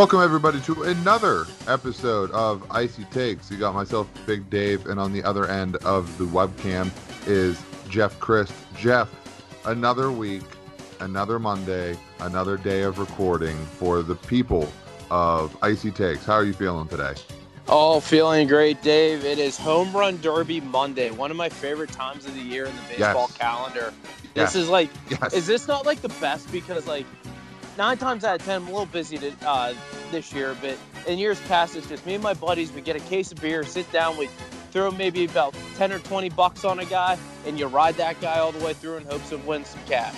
Welcome everybody to another episode of Icey Takes. You got myself, Big Dave, and on the other end of the webcam is Jeff Christ. Jeff, another week, another Monday, another day of recording for the people of Icey Takes. How are you feeling today? Oh, feeling great, Dave. It is Home Run Derby Monday, one of my favorite times of the year in the baseball Yes. calendar. Yes. This is like, Yes. is this not like the best? Because like nine times out of ten, I'm a little busy to, uh, this year, but in years past, it's just me and my buddies. We get a case of beer, sit down, we throw maybe about ten or twenty bucks on a guy, and you ride that guy all the way through in hopes of winning some cash.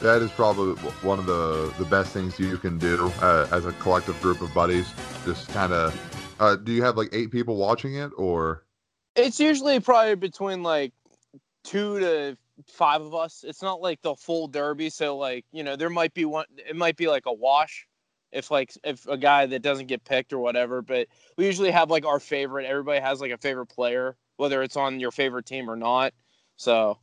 That is probably one of the the best things you can do uh, as a collective group of buddies. Just kind of. Uh, do you have like eight people watching it, or It's usually probably between like two to five of us. It's not like the full derby, so like you know there might be one. It might be like a wash if like if a guy that doesn't get picked or whatever. But we usually have like our favorite. Everybody has like a favorite player, whether it's on your favorite team or not. So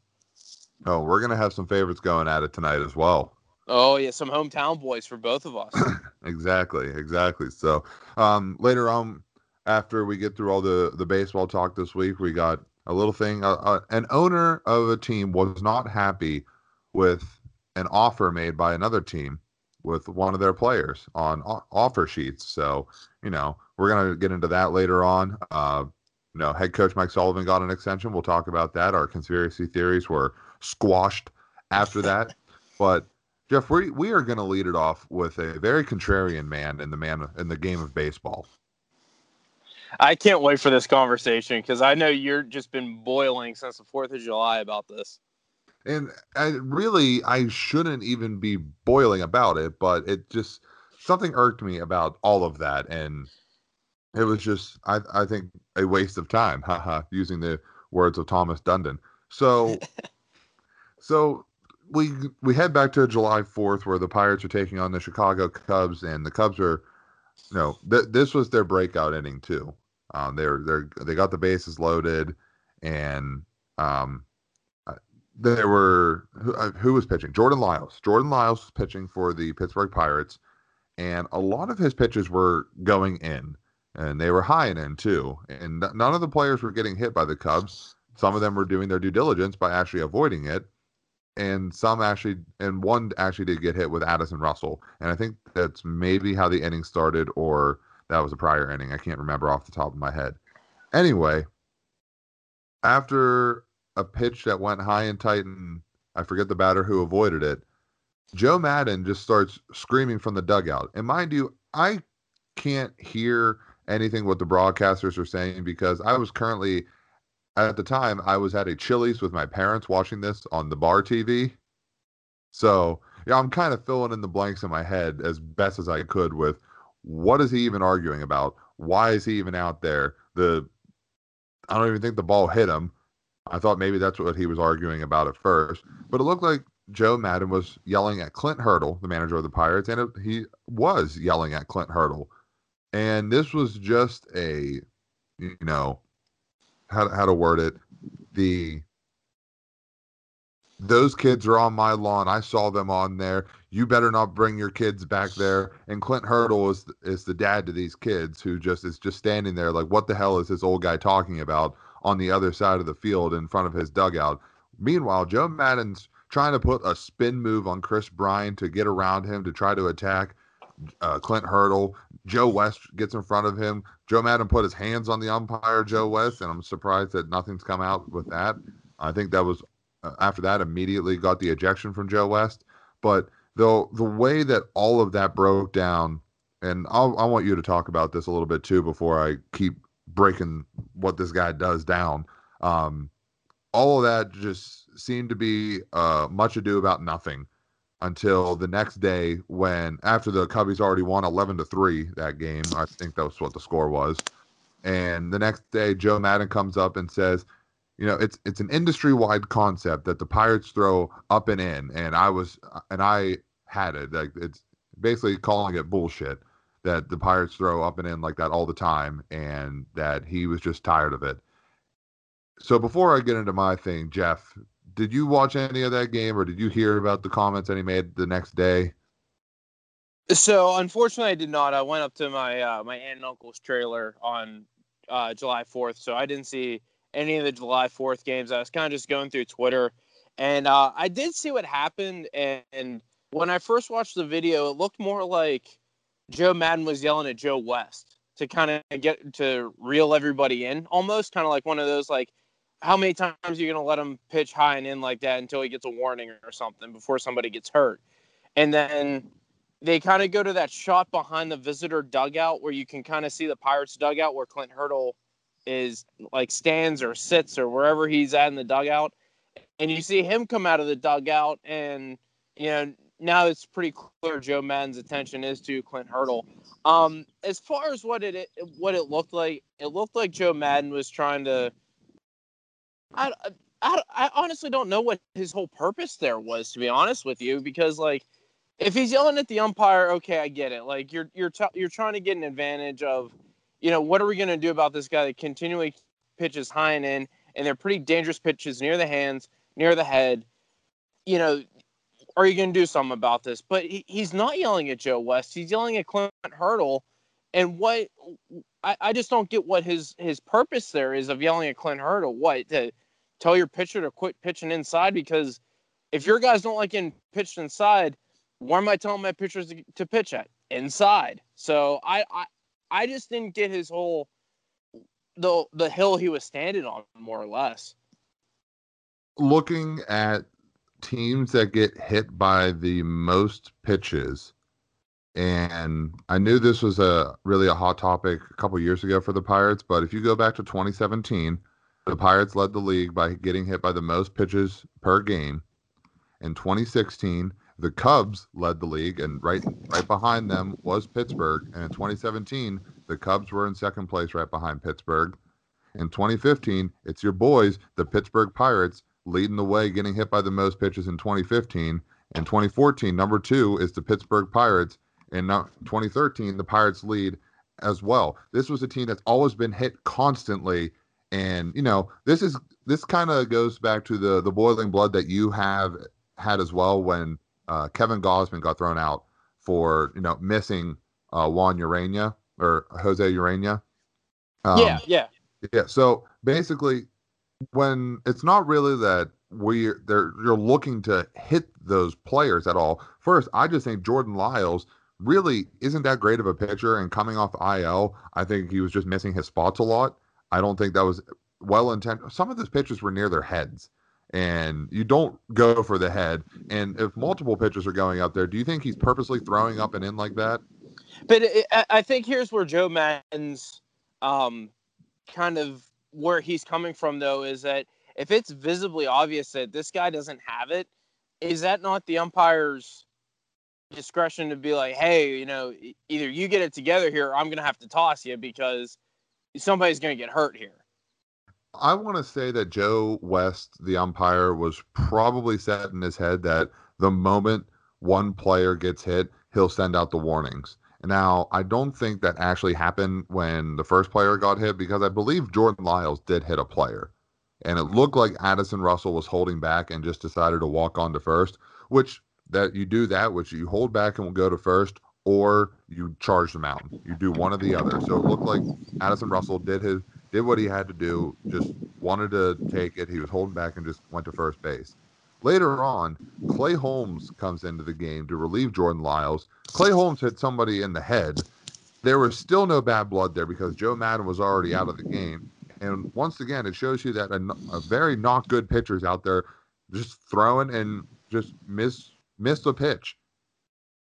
oh, we're gonna have some favorites going at it tonight as well. oh yeah, some hometown boys for both of us. Exactly, exactly. So um, later on, after we get through all the the baseball talk this week, we got a little thing. Uh, uh, an owner of a team was not happy with an offer made by another team with one of their players on o- offer sheets. So you know we're gonna get into that later on. Uh, you know, head coach Mike Sullivan got an extension. We'll talk about that. Our conspiracy theories were squashed after that, but Jeff, we we are going to lead it off with a very contrarian man in the man in the game of baseball. I can't wait for this conversation because I know you're just been boiling since the Fourth of July about this. And I really I shouldn't even be boiling about it, but it just something irked me about all of that and it was just I I think a waste of time, haha, using the words of Thomas Dundon. So so we we head back to July 4th where the Pirates are taking on the Chicago Cubs and the Cubs are you know, th- this was their breakout inning too. Um, they're they're they got the bases loaded, and um, uh, there were who, uh, who was pitching? Jordan Lyles. Jordan Lyles was pitching for the Pittsburgh Pirates, and a lot of his pitches were going in, and they were high and in too. And none of the players were getting hit by the Cubs. Some of them were doing their due diligence by actually avoiding it, and some actually, and one actually did get hit with Addison Russell. And I think that's maybe how the inning started, or that was a prior inning. I can't remember off the top of my head. Anyway, after a pitch that went high and tight, and I forget the batter who avoided it, Joe Maddon just starts screaming from the dugout. And mind you, I can't hear anything what the broadcasters are saying because I was currently at the time I was at a Chili's with my parents watching this on the bar TV. So yeah, I'm kind of filling in the blanks in my head as best as I could with what is he even arguing about? Why is he even out there? The I don't even think the ball hit him. I thought maybe that's what he was arguing about at first, but it looked like Joe Maddon was yelling at Clint Hurdle, the manager of the Pirates, and it, he was yelling at Clint Hurdle. And this was just a, you know, how how to word it, the those kids are on my lawn. I saw them on there. You better not bring your kids back there. And Clint Hurdle is is the dad to these kids who just is just standing there like, what the hell is this old guy talking about on the other side of the field in front of his dugout? Meanwhile, Joe Maddon's trying to put a spin move on Kris Bryant to get around him to try to attack uh, Clint Hurdle. Joe West gets in front of him. Joe Maddon put his hands on the umpire, Joe West, and I'm surprised that nothing's come out with that. I think that was after that immediately got the ejection from Joe West. But the the way that all of that broke down, and I'll, I want you to talk about this a little bit too before I keep breaking what this guy does down. Um, all of that just seemed to be uh, much ado about nothing until the next day when after the Cubbies already won 11 to 3 that game. I think that was what the score was. And the next day Joe Maddon comes up and says, you know, it's it's an industry-wide concept that the Pirates throw up and in and I was and I had it. Like it's basically calling it bullshit that the Pirates throw up and in like that all the time and that he was just tired of it. So before I get into my thing, Jeff, did you watch any of that game or did you hear about the comments that he made the next day? So unfortunately, I did not. I went up to my uh, my aunt and uncle's trailer on uh, July 4th, so I didn't see any of the July 4th games. I was kind of just going through Twitter, and uh, I did see what happened. And, and when I first watched the video, it looked more like Joe Maddon was yelling at Joe West to kind of get to reel everybody in, almost kind of like one of those like, how many times are you going to let him pitch high and in like that until he gets a warning or something before somebody gets hurt? And then they kind of go to that shot behind the visitor dugout where you can kind of see the Pirates dugout where Clint Hurdle is like stands or sits or wherever he's at in the dugout. And you see him come out of the dugout and you know now it's pretty clear Joe Maddon's attention is to Clint Hurdle. Um, as far as what it what it looked like, it looked like Joe Maddon was trying to. I, I, I honestly don't know what his whole purpose there was, to be honest with you, because like if he's yelling at the umpire, okay, I get it. Like you're you're t- you're trying to get an advantage of, you know, what are we going to do about this guy that continually pitches high and in, and they're pretty dangerous pitches near the hands, near the head. You know, are you going to do something about this? But he, he's not yelling at Joe West. He's yelling at Clint Hurdle. And what I, I just don't get what his his purpose there is of yelling at Clint Hurdle. What to tell your pitcher to quit pitching inside because if your guys don't like getting pitched inside, where am I telling my pitchers to, to pitch at? Inside. So I, I I just didn't get his whole the the hill he was standing on more or less. Looking at teams that get hit by the most pitches, and I knew this was a really a hot topic a couple years ago for the Pirates, but if you go back to 2017, the Pirates led the league by getting hit by the most pitches per game. In 2016, the Cubs led the league, and right right behind them was Pittsburgh. And in 2017, the Cubs were in second place, right behind Pittsburgh. In 2015, it's your boys, the Pittsburgh Pirates, leading the way, getting hit by the most pitches in 2015. In 2014, number two is the Pittsburgh Pirates. In 2013, the Pirates lead as well. This was a team that's always been hit constantly, and you know this is this kind of goes back to the the boiling blood that you have had as well when uh, Kevin Gausman got thrown out for you know missing uh, Juan Ureña or Jose Ureña. Um, yeah, yeah, yeah. So basically, when it's not really that we they're you're looking to hit those players at all. First, I just think Jordan Lyles really isn't that great of a pitcher, and coming off IL, I think he was just missing his spots a lot. I don't think that was well intended. Some of those pitches were near their heads and you don't go for the head. And if multiple pitchers are going up there, do you think he's purposely throwing up and in like that? But it, I think here's where Joe Maddon's um, kind of where he's coming from, though, is that if it's visibly obvious that this guy doesn't have it, is that not the umpire's discretion to be like, hey, you know, either you get it together here, or I'm going to have to toss you because somebody's going to get hurt here? I want to say that Joe West, the umpire, was probably set in his head that the moment one player gets hit, he'll send out the warnings. Now, I don't think that actually happened when the first player got hit because I believe Jordan Lyles did hit a player. And it looked like Addison Russell was holding back and just decided to walk on to first, which that you do that, which you hold back and will go to first, or you charge the mountain. You do one or the other. So it looked like Addison Russell did his did what he had to do, just wanted to take it. He was holding back and just went to first base. Later on, Clay Holmes comes into the game to relieve Jordan Lyles. Clay Holmes hit somebody in the head. There was still no bad blood there because Joe Maddon was already out of the game. And once again, it shows you that a, a very not good pitchers out there just throwing and just miss miss a pitch.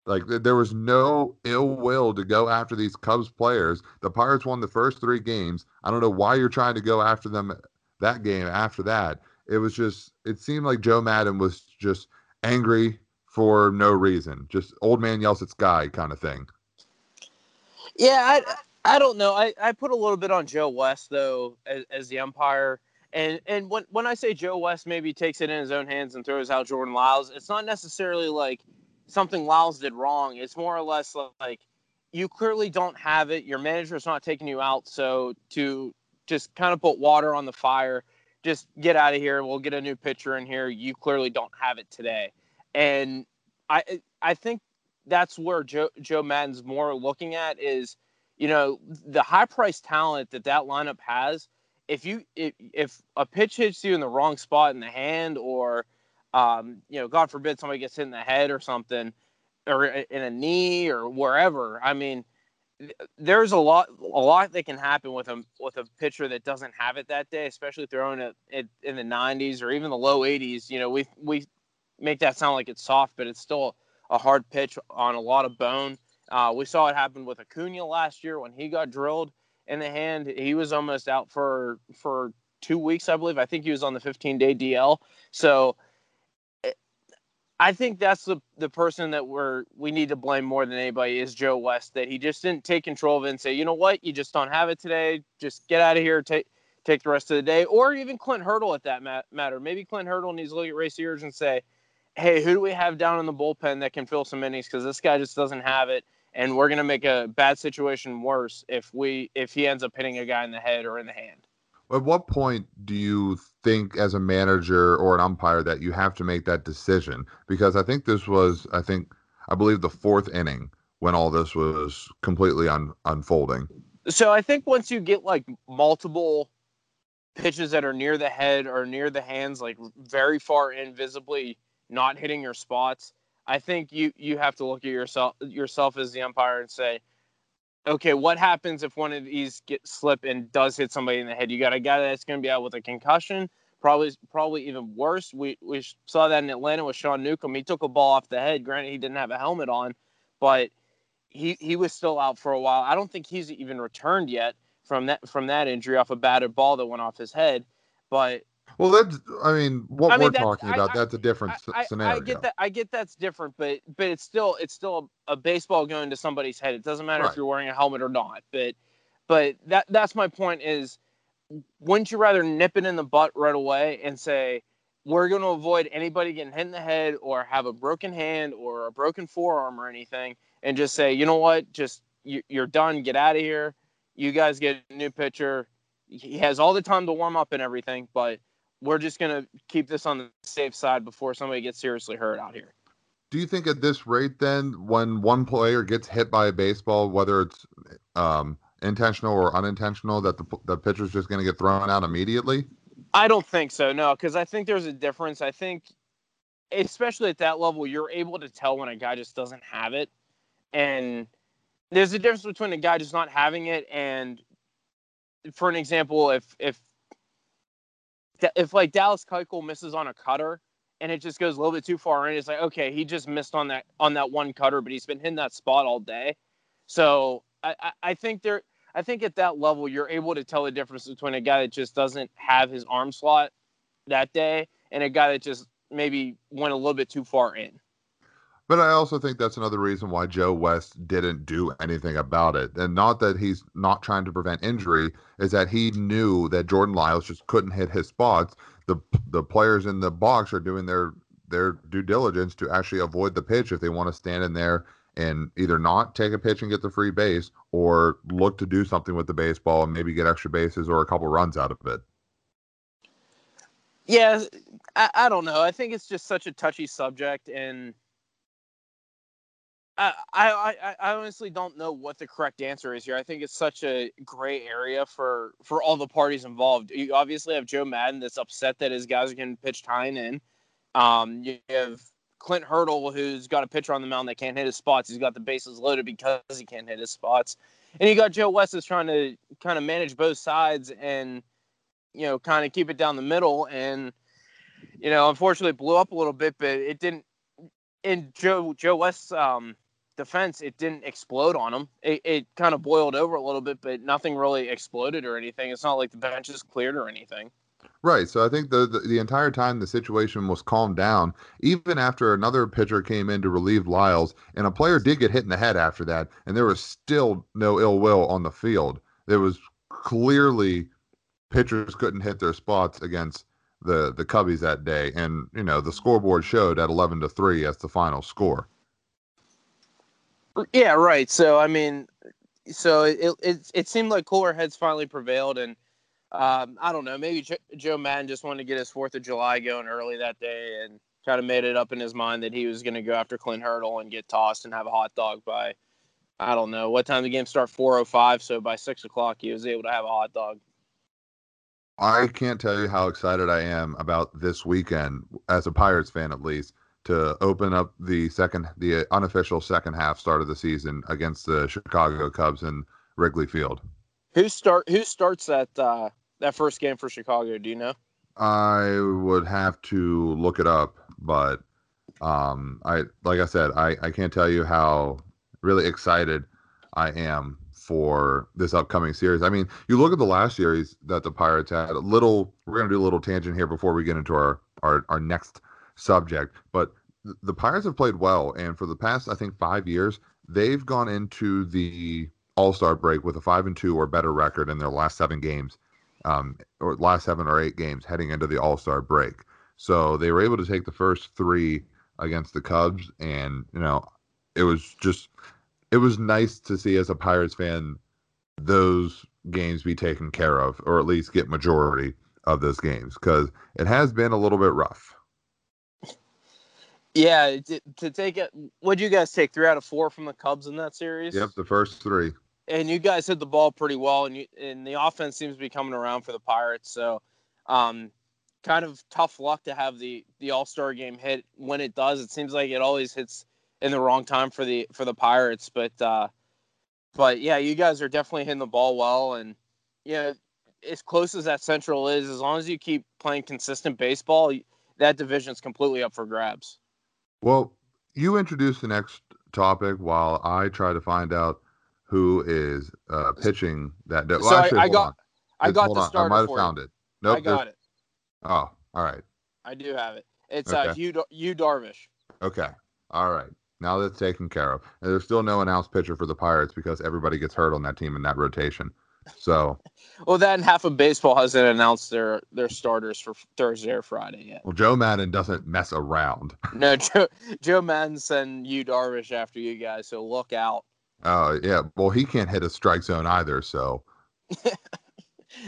Like there was no ill will to go after these Cubs players. The Pirates won the first three games. I don't know why you're trying to go after them uh, that game after that. It was just it seemed like Joe Maddon was just angry for no reason. Just old man yells at sky kind of thing. Yeah, I I don't know. I, I put a little bit on Joe West though as, as the umpire. And and when when I say Joe West maybe takes it in his own hands and throws out Jordan Lyles, it's not necessarily like something Lyles did wrong. It's more or less like you clearly don't have it. Your manager's not taking you out. So to just kind of put water on the fire, just get out of here. We'll get a new pitcher in here. You clearly don't have it today. And I I think that's where Joe Joe Maddon's more looking at is, you know, the high price talent that that lineup has. If you if, if a pitch hits you in the wrong spot in the hand, or um, you know, God forbid somebody gets hit in the head or something, or in a knee or wherever. I mean, there's a lot a lot that can happen with a with a pitcher that doesn't have it that day, especially throwing it, it in the 90s or even the low 80s. You know, we we make that sound like it's soft, but it's still a hard pitch on a lot of bone. Uh, we saw it happen with Acuna last year when he got drilled in the hand. He was almost out for for two weeks, I believe. I think he was on the 15 day DL. So I think that's the the person that we're we need to blame more than anybody is Joe West that he just didn't take control of it and say, you know what, you just don't have it today. Just get out of here, take take the rest of the day, or even Clint Hurdle at that matter. Maybe Clint Hurdle needs to look at Ray Searage and say, hey, who do we have down in the bullpen that can fill some innings because this guy just doesn't have it, and we're gonna make a bad situation worse if we if he ends up hitting a guy in the head or in the hand. At what point do you think, as a manager or an umpire, that you have to make that decision? Because I think this was, I think, I believe the fourth inning when all this was completely un- unfolding. So I think once you get like multiple pitches that are near the head or near the hands, like very far in, visibly not hitting your spots, I think you you have to look at yourself yourself as the umpire and say, okay, what happens if one of these get slip and does hit somebody in the head? You got a guy that's going to be out with a concussion, probably probably even worse. We we saw that in Atlanta with Sean Newcomb. He took a ball off the head. Granted, he didn't have a helmet on, but he he was still out for a while. I don't think he's even returned yet from that from that injury off a batted ball that went off his head. But well, that's I mean what I mean, we're talking about. I, that's a different I, scenario. I get that. I get that's different, but but it's still it's still a, a baseball going to somebody's head. It doesn't matter right. if you're wearing a helmet or not. But but that that's my point is, wouldn't you rather nip it in the butt right away and say we're going to avoid anybody getting hit in the head or have a broken hand or a broken forearm or anything, and just say you know what, just you, you're done. Get out of here. You guys get a new pitcher. He has all the time to warm up and everything, but we're just going to keep this on the safe side before somebody gets seriously hurt out here. Do you think at this rate, then, when one player gets hit by a baseball, whether it's um, intentional or unintentional, that the, the pitcher's just going to get thrown out immediately? I don't think so, no, because I think there's a difference. I think, especially at that level, you're able to tell when a guy just doesn't have it. And there's a difference between a guy just not having it and, for an example, if if if like Dallas Keuchel misses on a cutter and it just goes a little bit too far in, it's like okay, he just missed on that on that one cutter, but he's been hitting that spot all day. So I, I think there, I think at that level, you're able to tell the difference between a guy that just doesn't have his arm slot that day and a guy that just maybe went a little bit too far in. But I also think that's another reason why Joe West didn't do anything about it. And not that he's not trying to prevent injury, is that he knew that Jordan Lyles just couldn't hit his spots. The the players in the box are doing their their due diligence to actually avoid the pitch if they want to stand in there and either not take a pitch and get the free base or look to do something with the baseball and maybe get extra bases or a couple runs out of it. Yeah, I, I don't know. I think it's just such a touchy subject and – I, I, I honestly don't know what the correct answer is here. I think it's such a gray area for for all the parties involved. You obviously have Joe Maddon that's upset that his guys are getting pitched high and in. Um, you have Clint Hurdle who's got a pitcher on the mound that can't hit his spots. He's got the bases loaded because he can't hit his spots. And you got Joe West that's trying to kind of manage both sides and you know kind of keep it down the middle. And you know, unfortunately, blew up a little bit, but it didn't. In Joe Joe West's um, defense, it didn't explode on them. It, it kind of boiled over a little bit, but nothing really exploded or anything. It's not like the bench is cleared or anything. Right. So I think the, the, the entire time the situation was calmed down, even after another pitcher came in to relieve Lyles, and a player did get hit in the head after that, and there was still no ill will on the field. There was clearly pitchers couldn't hit their spots against the the Cubbies that day, and you know the scoreboard showed at eleven to three as the final score. Yeah, right. So I mean, so it it, it seemed like cooler heads finally prevailed, and um, I don't know, maybe Joe Maddon just wanted to get his Fourth of July going early that day and kind of made it up in his mind that he was going to go after Clint Hurdle and get tossed and have a hot dog by, I don't know what time the game start 4:05. So by six o'clock he was able to have a hot dog. I can't tell you how excited I am about this weekend, as a Pirates fan at least, to open up the second, the unofficial second half start of the season against the Chicago Cubs in Wrigley Field. Who start? Who starts that uh, that first game for Chicago? Do you know? I would have to look it up, but um, I like I said, I I can't tell you how really excited I am for this upcoming series. I mean, you look at the last series that the Pirates had. A little, we're gonna do a little tangent here before we get into our our our next subject, but the Pirates have played well, and for the past I think five years, they've gone into the All Star break with a five and two or better record in their last seven games, um, or last seven or eight games heading into the All Star break. So they were able to take the first three against the Cubs, and you know, it was just it was nice to see as a Pirates fan those games be taken care of, or at least get majority of those games, because it has been a little bit rough. Yeah, to, to take it. What'd you guys take? Three out of four from the Cubs in that series. Yep, the first three. And you guys hit the ball pretty well, and you and the offense seems to be coming around for the Pirates. So, um, kind of tough luck to have the the All Star game hit when it does. It seems like it always hits in the wrong time for the for the Pirates, but uh, but yeah, you guys are definitely hitting the ball well, and you know, as close as that Central is, as long as you keep playing consistent baseball, that division's completely up for grabs. Well, you introduce the next topic while I try to find out who is uh, pitching that. Well, so actually, I, I got on. I got the on. I might have found you. it. Nope. I got it. Oh, all right. I do have it. It's uh, Okay. Yu Yu Darvish. Okay. All right. Now that's taken care of. And there's still no announced pitcher for the Pirates because everybody gets hurt on that team in that rotation. So, Well, and half of baseball hasn't announced their their starters for Thursday or Friday yet. well, Joe Maddon doesn't mess around. No, Joe Joe Maddon sent you Darvish after you guys, so look out. Oh, yeah. Well, he can't hit a strike zone either. So,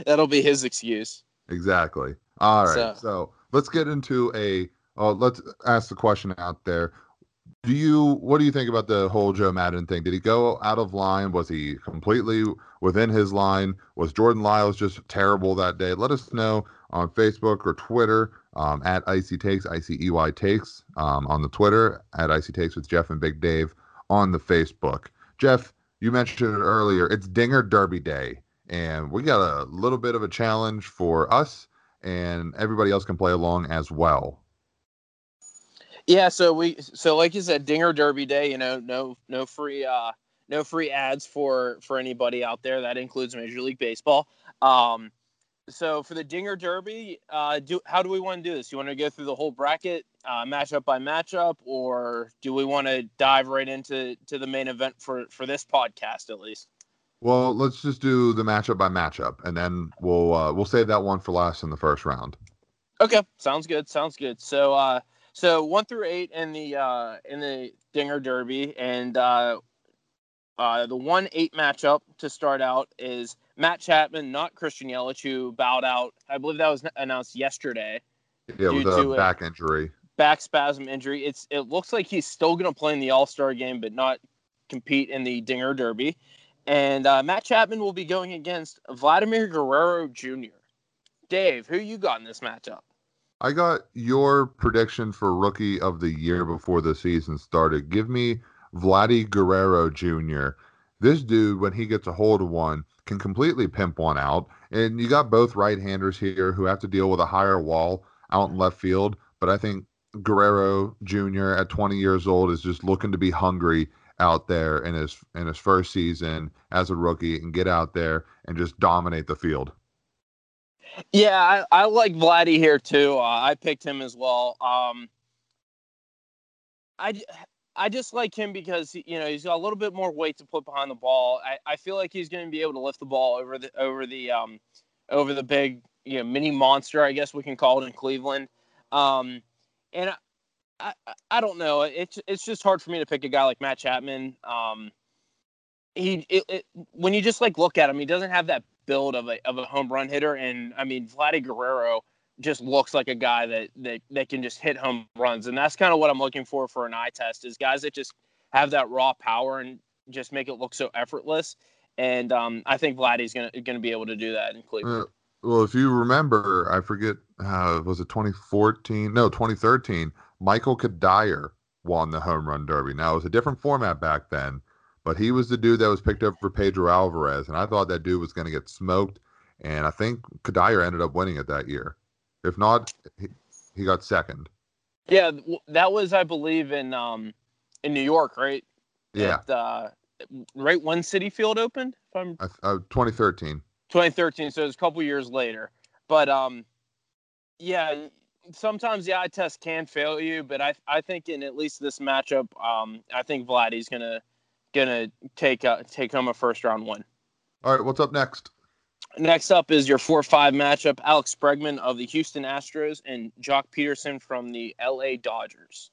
That'll be his excuse. exactly. All right. So, So- let's get into a. Oh, let's ask the question out there. Do you what do you think about the whole Joe Maddon thing? Did he go out of line? Was he completely within his line? Was Jordan Lyles just terrible that day? Let us know on Facebook or Twitter um, at Icey Takes, I C E Y Takes um, on the Twitter at Icey Takes with Jeff and Big Dave on the Facebook. Jeff, you mentioned it earlier. It's Dinger Derby Day, and we got a little bit of a challenge for us, and everybody else can play along as well. Yeah, so we so like you said, Dinger Derby Day. You know, no no free uh no free ads for for anybody out there. That includes Major League Baseball. Um, so for the Dinger Derby, uh, do how do we want to do this? You want to go through the whole bracket, uh, matchup by matchup, or do we want to dive right into to the main event for for this podcast at least? Well, let's just do the matchup by matchup, and then we'll uh, we'll save that one for last in the first round. Okay, sounds good. Sounds good. So, uh, so one through eight in the uh, in the Dinger Derby, and uh, uh, the one eight matchup to start out is Matt Chapman, not Christian Yelich, who bowed out. I believe that was announced yesterday. Yeah, with a to, back injury. Back spasm injury. It's it looks like he's still going to play in the All Star game, but not compete in the Dinger Derby. And uh, Matt Chapman will be going against Vladimir Guerrero Jr. Dave, who you got in this matchup? I got your prediction for rookie of the year before the season started. Give me Vladdy Guerrero Jr. This dude, when he gets a hold of one, can completely pimp one out. And you got both right-handers here who have to deal with a higher wall out in left field. But I think Guerrero Jr. at 20 years old is just looking to be hungry out there in his in his first season as a rookie and get out there and just dominate the field. Yeah, I, I like Vladdy here too. Uh, I picked him as well. Um, I, I just like him because you know he's got a little bit more weight to put behind the ball. I, I feel like he's going to be able to lift the ball over the over the um over the big you know mini monster I guess we can call it in Cleveland. Um, and I, I, I don't know. It's it's just hard for me to pick a guy like Matt Chapman. Um, he it, it, when you just like look at him, he doesn't have that build of a of a home run hitter. And I mean, Vladdy Guerrero just looks like a guy that that that can just hit home runs, and that's kind of what I'm looking for for an eye test is guys that just have that raw power and just make it look so effortless. And um, I think Vladdy's gonna gonna be able to do that in Cleveland. Uh, well, if you remember, I forget uh, was it 2014? No, 2013. Michael Cuddyer won the home run derby. Now it was a different format back then, but he was the dude that was picked up for Pedro Alvarez, and I thought that dude was going to get smoked. And I think Cuddyer ended up winning it that year. If not, he, he got second. Yeah, that was, I believe, in um, in New York, right? Yeah. At, uh, right when Citi Field opened. If I'm uh, 2013. 2013, so it was a couple years later. But um, yeah, sometimes the eye test can fail you, but I I think in at least this matchup, um, I think Vladdy's gonna gonna take uh, take home a first round win. All right, what's up next? Next up is your four five matchup: Alex Bregman of the Houston Astros and Joc Pederson from the L.A. Dodgers.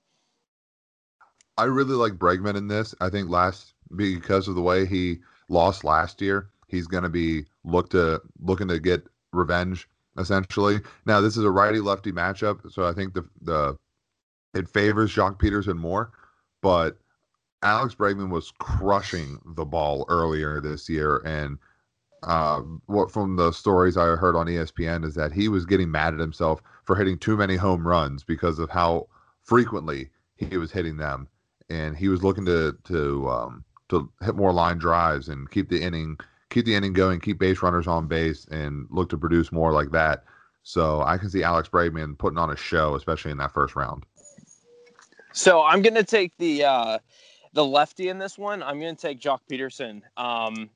I really like Bregman in this. I think last because of the way he lost last year, he's going to be look to looking to get revenge essentially. Now this is a righty lefty matchup, so I think the the it favors Joc Pederson more, but Alex Bregman was crushing the ball earlier this year, and uh, what from the stories I heard on ESPN is that he was getting mad at himself for hitting too many home runs because of how frequently he was hitting them, and he was looking to to um, to hit more line drives and keep the inning keep the inning going, keep base runners on base, and look to produce more like that. So I can see Alex Bregman putting on a show, especially in that first round. So I'm going to take the uh, the lefty in this one. I'm going to take Joc Pederson. Um,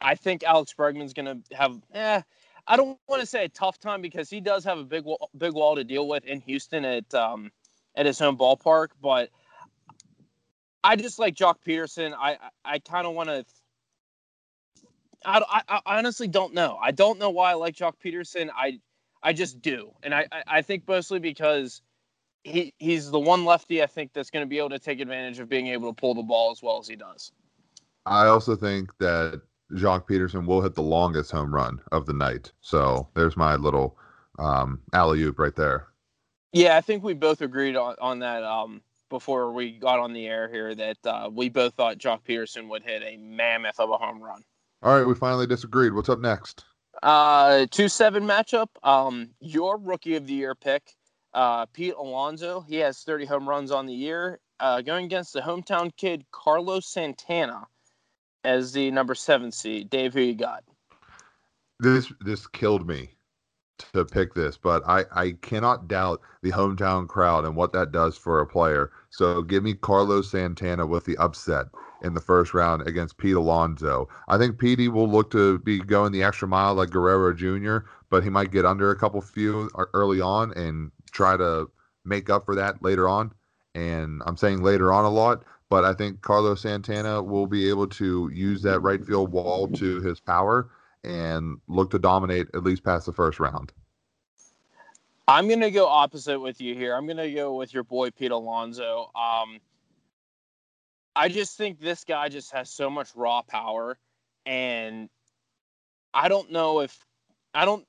I think Alex Bregman's going to have. Eh, I don't want to say a tough time because he does have a big big wall to deal with in Houston at um, at his home ballpark, but. I just like Joc Pederson. I I, I kind of want to I, I, I, honestly don't know. I don't know why I like Joc Pederson. I I just do, and I, I think mostly because he he's the one lefty I think that's going to be able to take advantage of being able to pull the ball as well as he does. I also think that Joc Pederson will hit the longest home run of the night. So there's my little um, alley oop right there. Yeah, I think we both agreed on, on that um, before we got on the air here that uh, we both thought Joc Pederson would hit a mammoth of a home run. All right, we finally disagreed. What's up next? Uh, two seven matchup. Um, your rookie of the year pick, uh, Pete Alonso. He has 30 home runs on the year. Uh, going against the hometown kid Carlos Santana as the number seven seed. Dave, who you got? This this killed me to pick this, but I I cannot doubt the hometown crowd and what that does for a player. So give me Carlos Santana with the upset in the first round against Pete Alonso. I think Petey will look to be going the extra mile like Guerrero Jr., but he might get under a couple few early on and try to make up for that later on. And I'm saying later on a lot, but I think Carlos Santana will be able to use that right field wall to his power and look to dominate at least past the first round. I'm going to go opposite with you here. I'm going to go with your boy Pete Alonso. Um, I just think this guy just has so much raw power, and I don't know if I don't.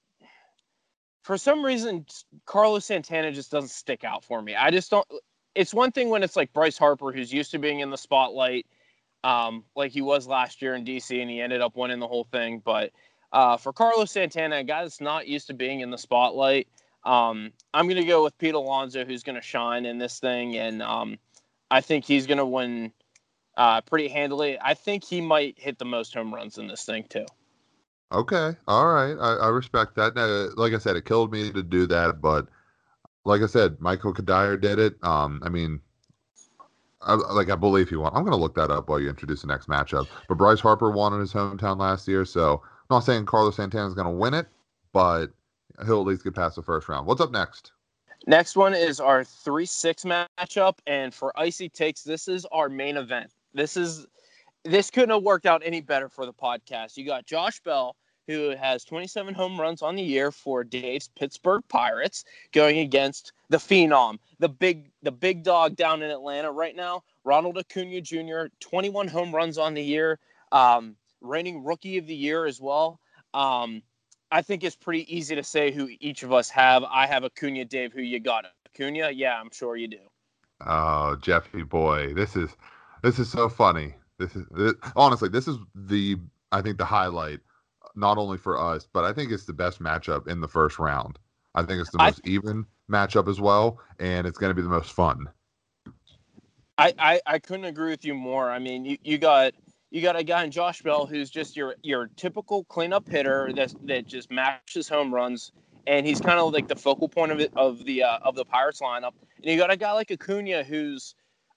For some reason, Carlos Santana just doesn't stick out for me. I just don't. It's one thing when it's like Bryce Harper, who's used to being in the spotlight, um, like he was last year in DC, and he ended up winning the whole thing. But uh, for Carlos Santana, a guy that's not used to being in the spotlight, um, I'm going to go with Pete Alonso, who's going to shine in this thing, and um, I think he's going to win uh, pretty handily. I think he might hit the most home runs in this thing too. Okay, all right, I, I respect that. Now, like I said, it killed me to do that, but like I said, Michael Cuddyer did it. Um, I mean, I, like I believe he won. I'm gonna look that up while you introduce the next matchup. But Bryce Harper won in his hometown last year, so I'm not saying Carlos Santana is gonna win it, but he'll at least get past the first round. What's up next? Next one is our three six matchup, and for icy takes, this is our main event. This is this couldn't have worked out any better for the podcast. You got Josh Bell, who has 27 home runs on the year for Dave's Pittsburgh Pirates, going against the phenom, the big the big dog down in Atlanta right now, Ronald Acuna Jr. 21 home runs on the year, um, reigning rookie of the year as well. Um, I think it's pretty easy to say who each of us have. I have Acuna, Dave. Who you got? Acuna? Yeah, I'm sure you do. Oh, Jeffy boy, this is this is so funny. This is this, honestly, this is the I think the highlight, not only for us, but I think it's the best matchup in the first round. I think it's the most I, even matchup as well, and it's going to be the most fun. I, I, I couldn't agree with you more. I mean, you, you got you got a guy in Josh Bell who's just your your typical cleanup hitter that that just matches home runs, and he's kind of like the focal point of it of the uh, of the Pirates lineup. And you got a guy like Acuna who's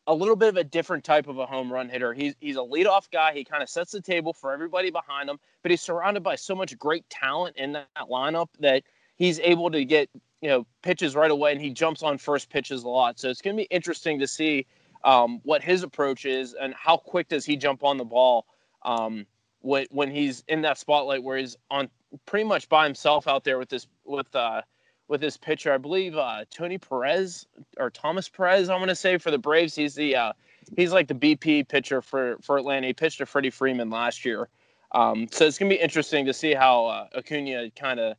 a little bit of a different type of a home run hitter. He's he's a leadoff guy. He kind of sets the table for everybody behind him, but he's surrounded by so much great talent in that lineup that he's able to get you know pitches right away, and he jumps on first pitches a lot. So it's going to be interesting to see um, what his approach is and how quick does he jump on the ball um, when when he's in that spotlight where he's on pretty much by himself out there with this with uh, with this pitcher. I believe uh, Tony Perez or Thomas Perez. I'm going to say for the Braves, he's the uh, he's like the BP pitcher for for Atlanta. He pitched to Freddie Freeman last year, um, so it's going to be interesting to see how uh, Acuna kind of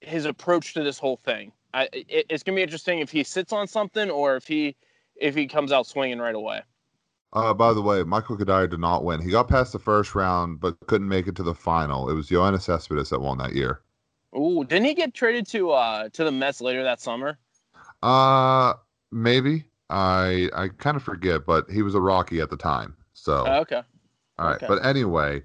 his approach to this whole thing. I, it, it's going to be interesting if he sits on something or if he if he comes out swinging right away. Uh, by the way, Michael Cuddyer did not win. He got past the first round, but couldn't make it to the final. It was Yoenis Cespedes that won that year. Ooh, didn't he get traded to uh to the Mets later that summer? Uh, maybe. I I kind of forget, but he was a Rocky at the time. So oh, okay. All right, okay. but anyway,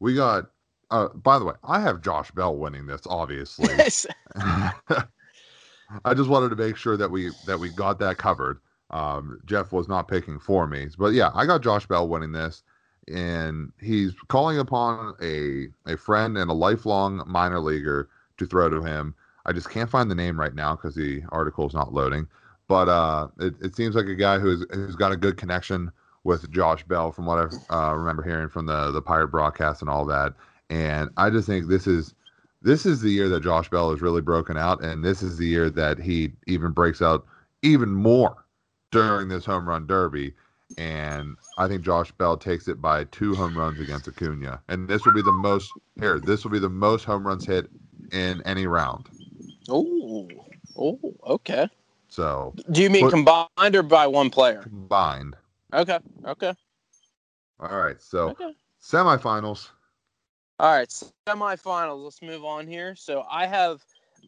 we got. Uh, by the way, I have Josh Bell winning this. Obviously, I just wanted to make sure that we that we got that covered. Um, Jeff was not picking for me, but yeah, I got Josh Bell winning this and he's calling upon a a friend and a lifelong minor leaguer to throw to him. I just can't find the name right now because the article is not loading. But uh, it, it seems like a guy who's who's got a good connection with Josh Bell, from what I uh, remember hearing from the the Pirate broadcast and all that. And I just think this is this is the year that Josh Bell is really broken out, and this is the year that he even breaks out even more during this home run derby. And I think Josh Bell takes it by two home runs against Acuna, and this will be the most here. This will be the most home runs hit in any round. Oh, oh, okay. So, do you mean combined or by one player? Combined. Okay. Okay. All right. So, okay. semifinals. All right, semifinals. Let's move on here. So I have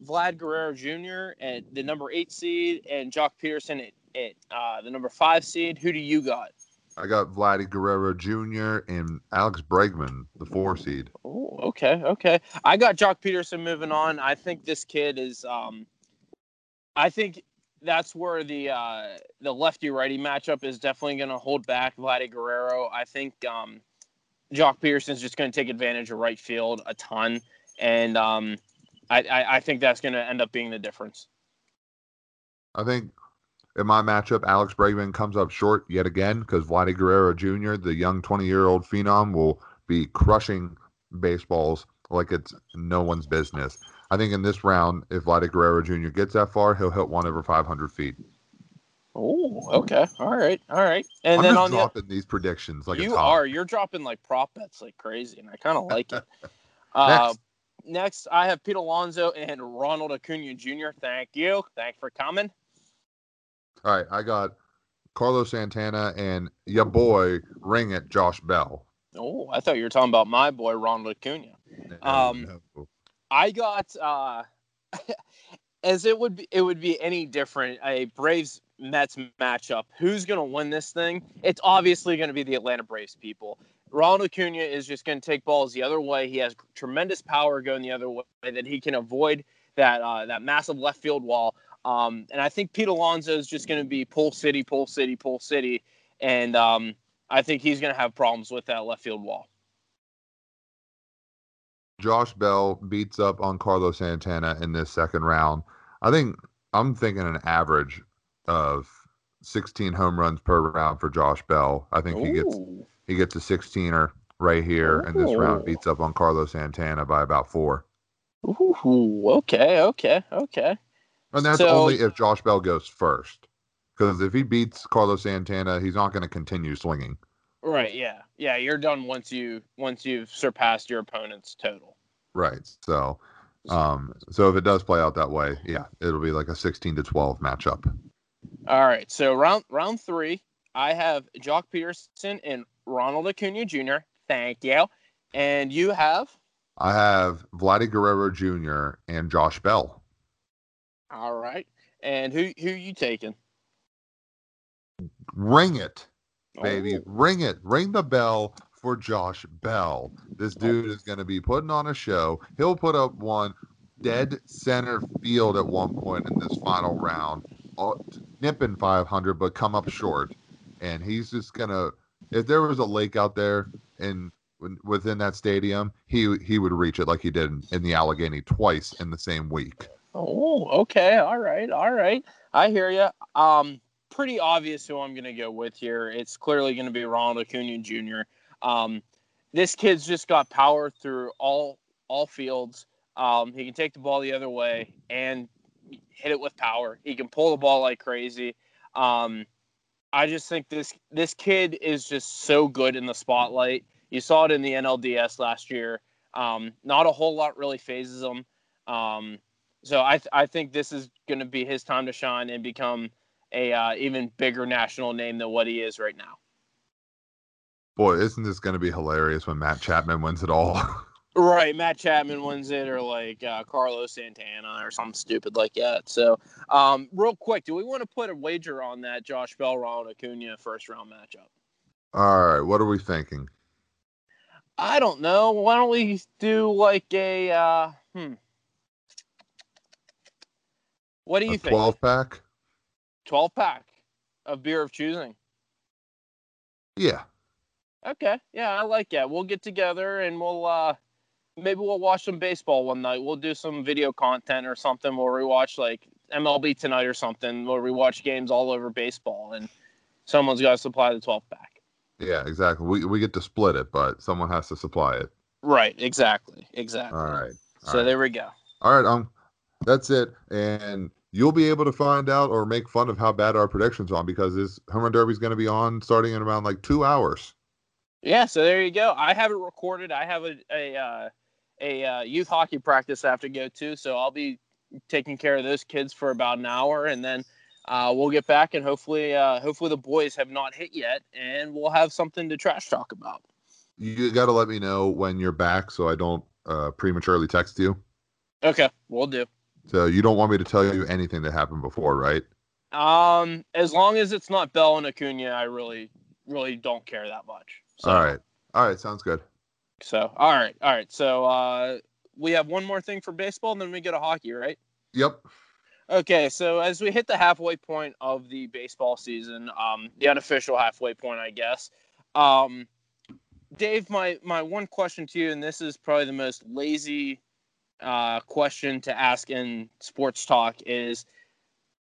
Vlad Guerrero Jr. at the number eight seed and Joc Pederson at, at uh, the number five seed. Who do you got? I got Vladdy Guerrero Jr. and Alex Bregman, the four seed. Oh, okay, okay. I got Joc Pederson moving on. I think this kid is. Um, I think that's where the uh, the lefty righty matchup is definitely going to hold back Vladdy Guerrero. I think um, Joc Pederson's just going to take advantage of right field a ton, and um, I, I, I think that's going to end up being the difference. I think in my matchup, Alex Bregman comes up short yet again because Vladdy Guerrero Jr., the young 20 year old phenom, will be crushing baseballs like it's no one's business. I think in this round, if Vladdy Guerrero Jr. gets that far, he'll hit one over 500 feet. Oh, okay. All right. All right. And I'm then on dropping the, these predictions like you are. You're dropping like prop bets like crazy, and I kind of like it. uh, next. next, I have Pete Alonso and Ronald Acuna Jr. Thank you. Thanks for coming. All right, I got Carlos Santana and your boy Ring it Josh Bell. Oh, I thought you were talking about my boy Ronald Acuna. Um, no. I got uh, as it would be, it would be any different. A Braves Mets matchup. Who's going to win this thing? It's obviously going to be the Atlanta Braves people. Ronald Acuna is just going to take balls the other way. He has tremendous power going the other way that he can avoid that uh, that massive left field wall. Um, and I think Pete Alonso is just going to be pull city, pull city, pull city, and um, I think he's going to have problems with that left field wall. Josh Bell beats up on Carlos Santana in this second round. I think I'm thinking an average of 16 home runs per round for Josh Bell. I think Ooh. he gets he gets a 16er right here Ooh. in this round. Beats up on Carlos Santana by about four. Ooh, okay, okay, okay. And that's so, only if Josh Bell goes first. Because if he beats Carlos Santana, he's not going to continue swinging. Right. Yeah. Yeah. You're done once you once you've surpassed your opponent's total. Right. So, um, so if it does play out that way, yeah, it'll be like a 16 to 12 matchup. All right. So round round three, I have Joc Pederson and Ronald Acuna Jr. Thank you. And you have? I have Vladdy Guerrero Jr. and Josh Bell. All right. And who who you taking? Ring it, baby. Oh. Ring it. Ring the bell for Josh Bell. This Oh. dude is going to be putting on a show. He'll put up one dead center field at one point in this final round, uh, nipping 500, but come up short. And he's just going to, if there was a lake out there and within that stadium, he he would reach it like he did in, in the Allegheny twice in the same week. Oh, okay. All right. All right. I hear you. Um, pretty obvious who I'm going to go with here. It's clearly going to be Ronald Acuna Jr. Um, this kid's just got power through all all fields. Um, he can take the ball the other way and hit it with power. He can pull the ball like crazy. Um, I just think this this kid is just so good in the spotlight. You saw it in the NLDS last year. Um, not a whole lot really fazes him. Um, so I th- I think this is going to be his time to shine and become a uh, even bigger national name than what he is right now. Boy, isn't this going to be hilarious when Matt Chapman wins it all? Right, Matt Chapman wins it, or like uh, Carlos Santana, or something stupid like that. So, um, real quick, do we want to put a wager on that Josh Bell, Ronald Acuna first round matchup? all right, what are we thinking? I don't know. Why don't we do like a uh, hmm? What do you A think? 12 pack? 12 pack of beer of choosing. Yeah. Okay. Yeah, I like that. We'll get together and we'll uh maybe we'll watch some baseball one night. We'll do some video content or something where we watch like MLB tonight or something where we watch games all over baseball and someone's got to supply the 12 pack. Yeah, exactly. We we get to split it, but someone has to supply it. Right, exactly. Exactly. All right. all So right. there we go. All right, um that's it. And you'll be able to find out or make fun of how bad our predictions are because this home run derby is going to be on starting in around like 2 hours. Yeah, so there you go. I have it recorded. I have a a uh, a uh, youth hockey practice I have to go to, so I'll be taking care of those kids for about an hour, and then uh, we'll get back and hopefully uh, hopefully the boys have not hit yet, and we'll have something to trash talk about. You got to let me know when you're back so I don't uh, prematurely text you. Okay, we'll do. So you don't want me to tell you anything that happened before, right? Um, as long as it's not Bell and Acuna, I really really don't care that much. So, All right. All right, sounds good. So all right, all right. So uh, we have one more thing for baseball, and then we go to hockey, right? Yep. Okay, so as we hit the halfway point of the baseball season, um, the unofficial halfway point, I guess. Um, Dave, my my one question to you, and this is probably the most lazy uh, question to ask in sports talk, is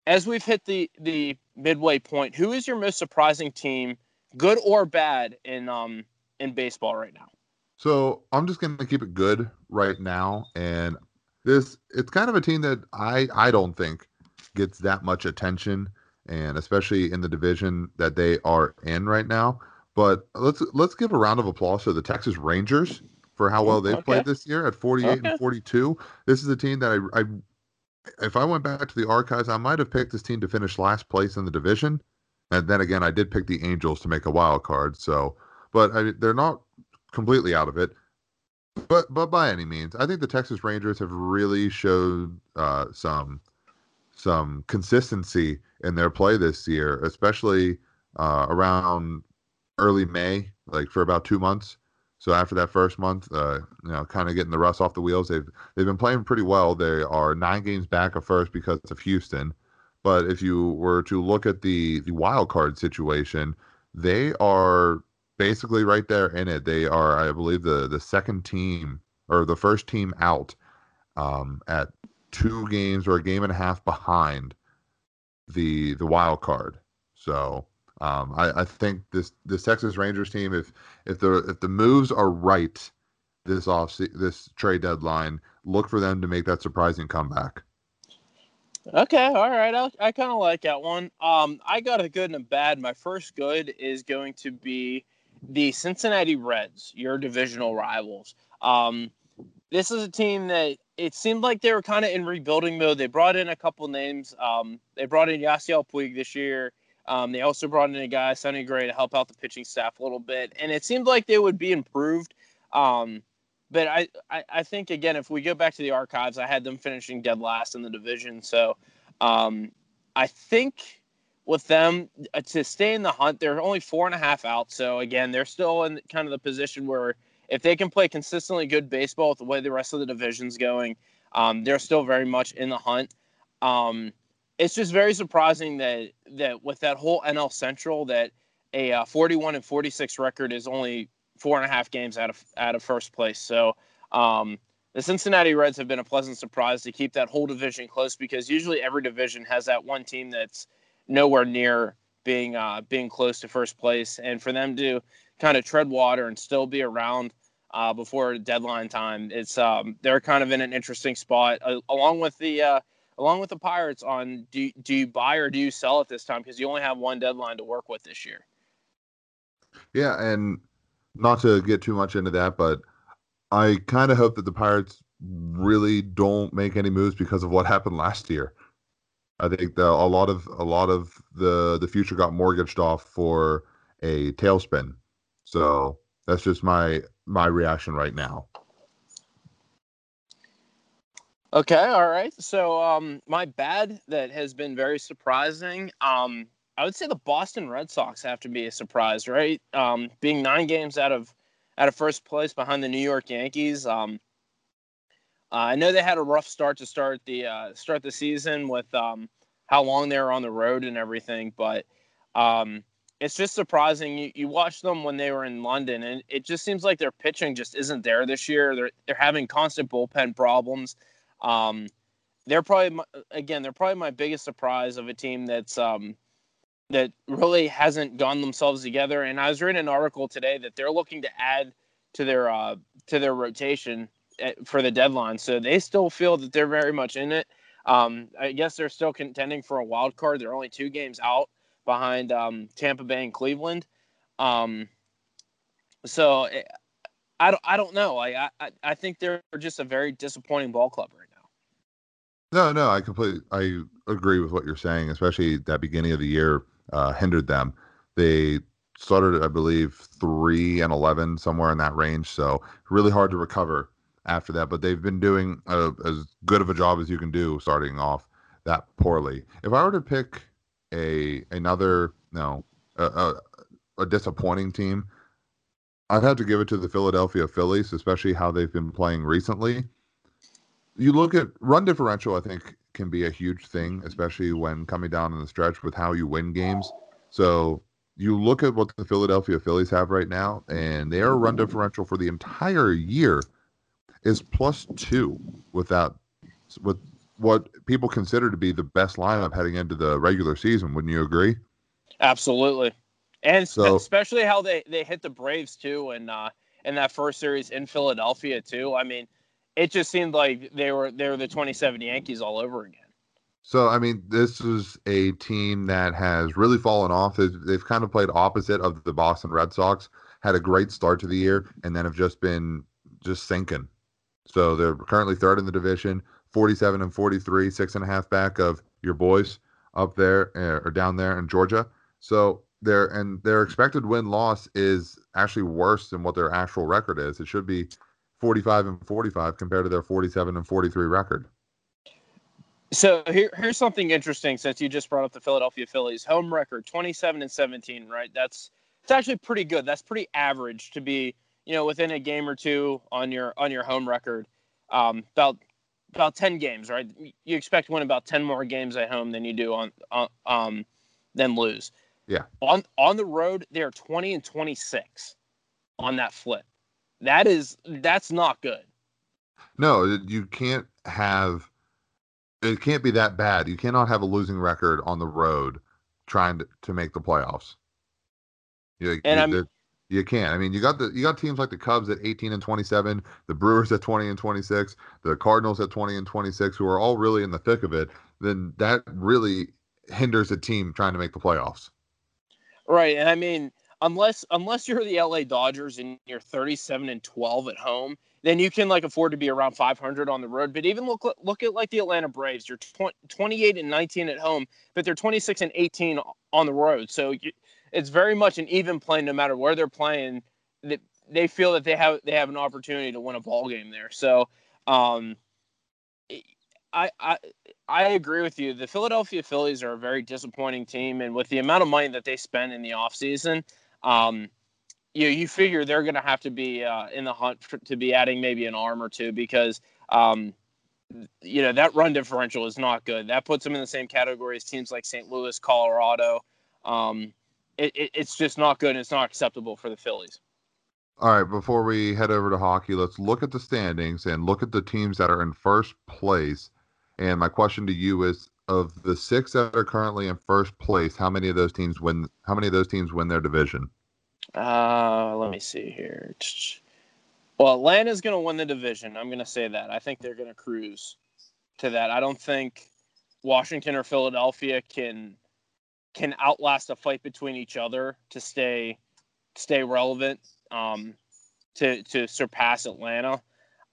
as we've hit the the midway point, who is your most surprising team, good or bad, in um in baseball right now? So I'm just gonna keep it good right now, and this it's kind of a team that I I don't think gets that much attention, and especially in the division that they are in right now. But let's let's give a round of applause to the Texas Rangers for how well they've Okay. played this year at 48 Okay. and 42. This is a team that I, I if I went back to the archives, I might have picked this team to finish last place in the division. And then again, I did pick the Angels to make a wild card. So, but I, they're not completely out of it. But but by any means, I think the Texas Rangers have really showed uh, some some consistency in their play this year, especially uh, around early May, like for about two months. So after that first month, uh, you know, kind of getting the rust off the wheels, they've they've been playing pretty well. They are nine games back of first because of Houston. But if you were to look at the the wild card situation, they are basically right there in it. They are, I believe, the the second team or the first team out um, at two games or a game and a half behind the the wild card. So um, I, I think this this Texas Rangers team, if if the if the moves are right this off this trade deadline, look for them to make that surprising comeback. Okay, all right. I, I kind of like that one. Um, I got a good and a bad. My first good is going to be the Cincinnati Reds, your divisional rivals. Um, this is a team that it seemed like they were kind of in rebuilding mode. They brought in a couple names. Um, they brought in Yasiel Puig this year. Um, they also brought in a guy, Sonny Gray, to help out the pitching staff a little bit, and it seemed like they would be improved. Um, but I, I, I, think again, if we go back to the archives, I had them finishing dead last in the division. So um, I think with them uh, to stay in the hunt, they're only four and a half out. So again, they're still in kind of the position where if they can play consistently good baseball with the way the rest of the division's going, um, they're still very much in the hunt. Um, it's just very surprising that that with that whole NL Central that a uh, 41 and 46 record is only four and a half games out of out of first place. So um, the Cincinnati Reds have been a pleasant surprise to keep that whole division close because usually every division has that one team that's nowhere near being uh, being close to first place, and for them to kind of tread water and still be around uh, before deadline time, it's um, they're kind of in an interesting spot uh, along with the uh, along with the Pirates on do do you buy or do you sell at this time because you only have one deadline to work with this year. Yeah, and not to get too much into that, but I kind of hope that the Pirates really don't make any moves because of what happened last year. I think the, a lot of a lot of the the future got mortgaged off for a tailspin. So that's just my my reaction right now. Okay, all right. So um my bad that has been very surprising. Um I would say the Boston Red Sox have to be a surprise, right? Um, being nine games out of out of first place behind the New York Yankees. Um, I know they had a rough start to start the uh, start the season with um, how long they were on the road and everything, but um, it's just surprising. You, you watch them when they were in London, and it just seems like their pitching just isn't there this year. They're they're having constant bullpen problems. Um, they're probably again they're probably my biggest surprise of a team that's um, that really hasn't gone themselves together. And I was reading an article today that they're looking to add to their uh, to their rotation at, for the deadline. So they still feel that they're very much in it. Um, I guess they're still contending for a wild card. They're only two games out behind um, Tampa Bay and Cleveland. Um, so eh, I don't I don't know. I, I I think they're just a very disappointing ball club right. No, no, I completely I agree with what you're saying, especially that beginning of the year uh, hindered them. They started, I believe, three and eleven somewhere in that range. So really hard to recover after that. But they've been doing a, as good of a job as you can do starting off that poorly. If I were to pick a another no a, a, a disappointing team, I'd have to give it to the Philadelphia Phillies, especially how they've been playing recently. You look at run differential, I think can be a huge thing, especially when coming down in the stretch with how you win games. So you look at what the Philadelphia Phillies have right now, and their run differential for the entire year is plus two without with what people consider to be the best lineup heading into the regular season. Wouldn't you agree? Absolutely, and so, especially how they they hit the Braves too, and uh, in that first series in Philadelphia too. I mean, it just seemed like they were they were the 27 Yankees all over again. So I mean, this is a team that has really fallen off. They've, they've kind of played opposite of the Boston Red Sox. Had a great start to the year, and then have just been just sinking. So they're currently third in the division, 47 and 43, six and a half back of your boys up there uh, or down there in Georgia. So their and their expected win loss is actually worse than what their actual record is. It should be 45 and 45 compared to their 47 and 43 record. So here, here's something interesting since you just brought up the Philadelphia Phillies home record 27 and 17, right? That's it's actually pretty good. That's pretty average to be, you know, within a game or two on your on your home record. Um, about about 10 games, right? You expect to win about 10 more games at home than you do on, on um than lose. Yeah. On on the road, they're 20 and 26 on that flip that is that's not good. No, you can't have it can't be that bad. You cannot have a losing record on the road trying to, to make the playoffs. You, and you, you can't. I mean, you got the you got teams like the Cubs at 18 and 27, the Brewers at 20 and 26, the Cardinals at 20 and 26, who are all really in the thick of it. Then that really hinders a team trying to make the playoffs. Right, and I mean, unless unless you're the LA Dodgers and you're 37 and 12 at home, then you can like afford to be around 500 on the road. But even look look at like the Atlanta Braves. You're 20, 28 and 19 at home, but they're 26 and 18 on the road. So you, it's very much an even play no matter where they're playing. That they feel that they have they have an opportunity to win a ball game there. So um, I, I I agree with you. The Philadelphia Phillies are a very disappointing team, and with the amount of money that they spend in the offseason, um, you you figure they're going to have to be uh, in the hunt for, to be adding maybe an arm or two because um, you know that run differential is not good. That puts them in the same category as teams like St. Louis, Colorado. Um, it, it, it's just not good. and It's not acceptable for the Phillies. All right, before we head over to hockey, let's look at the standings and look at the teams that are in first place. And my question to you is of the six that are currently in first place, how many of those teams win how many of those teams win their division? Uh, let me see here. Well, Atlanta's going to win the division. I'm going to say that. I think they're going to cruise to that. I don't think Washington or Philadelphia can can outlast a fight between each other to stay stay relevant um, to to surpass Atlanta.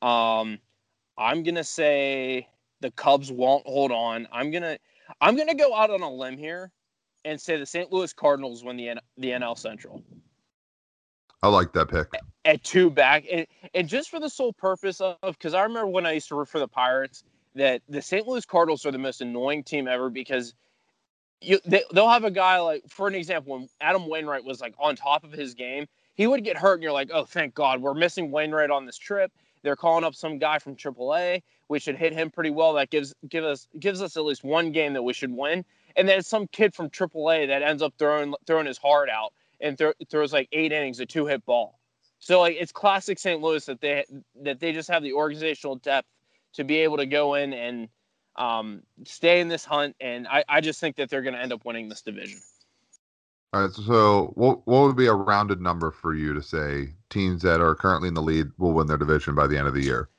Um, I'm gonna say the Cubs won't hold on. I'm gonna I'm gonna go out on a limb here and say the St. Louis Cardinals win the the NL Central. I like that pick. At two back, and, and just for the sole purpose of, because I remember when I used to root for the Pirates, that the St. Louis Cardinals are the most annoying team ever because you they, they'll have a guy like, for an example, when Adam Wainwright was like on top of his game, he would get hurt, and you're like, oh, thank God, we're missing Wainwright on this trip. They're calling up some guy from AAA. We should hit him pretty well. That gives give us gives us at least one game that we should win. And then some kid from AAA that ends up throwing throwing his heart out and th- throws like eight innings, a two hit ball. So like it's classic St. Louis that they that they just have the organizational depth to be able to go in and um, stay in this hunt. And I, I just think that they're going to end up winning this division. All right. So what what would be a rounded number for you to say teams that are currently in the lead will win their division by the end of the year?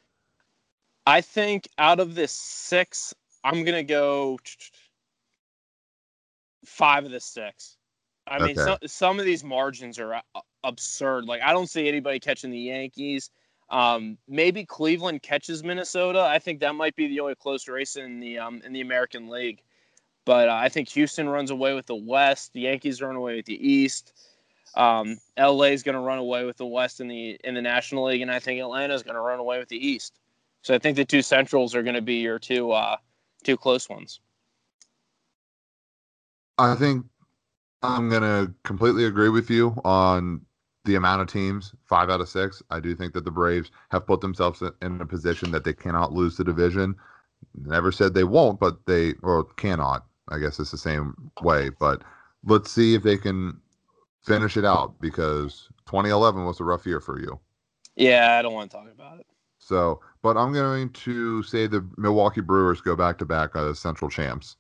I think out of this six, I'm gonna go five of the six. I mean, some some of these margins are uh, absurd. Like I don't see anybody catching the Yankees. Um, maybe Cleveland catches Minnesota. I think that might be the only close race in the um, in the American League. But uh, I think Houston runs away with the West. The Yankees run away with the East. Um, LA is going to run away with the West in the in the National League, and I think Atlanta is going to run away with the East. So I think the two Centrals are going to be your two uh, two close ones. I think I'm going to completely agree with you on the amount of teams, five out of six. I do think that the Braves have put themselves in a position that they cannot lose the division. Never said they won't, but they or cannot. I guess it's the same way. But let's see if they can finish it out because 2011 was a rough year for you. Yeah, I don't want to talk about it. So, but I'm going to say the Milwaukee Brewers go back to back as Central champs.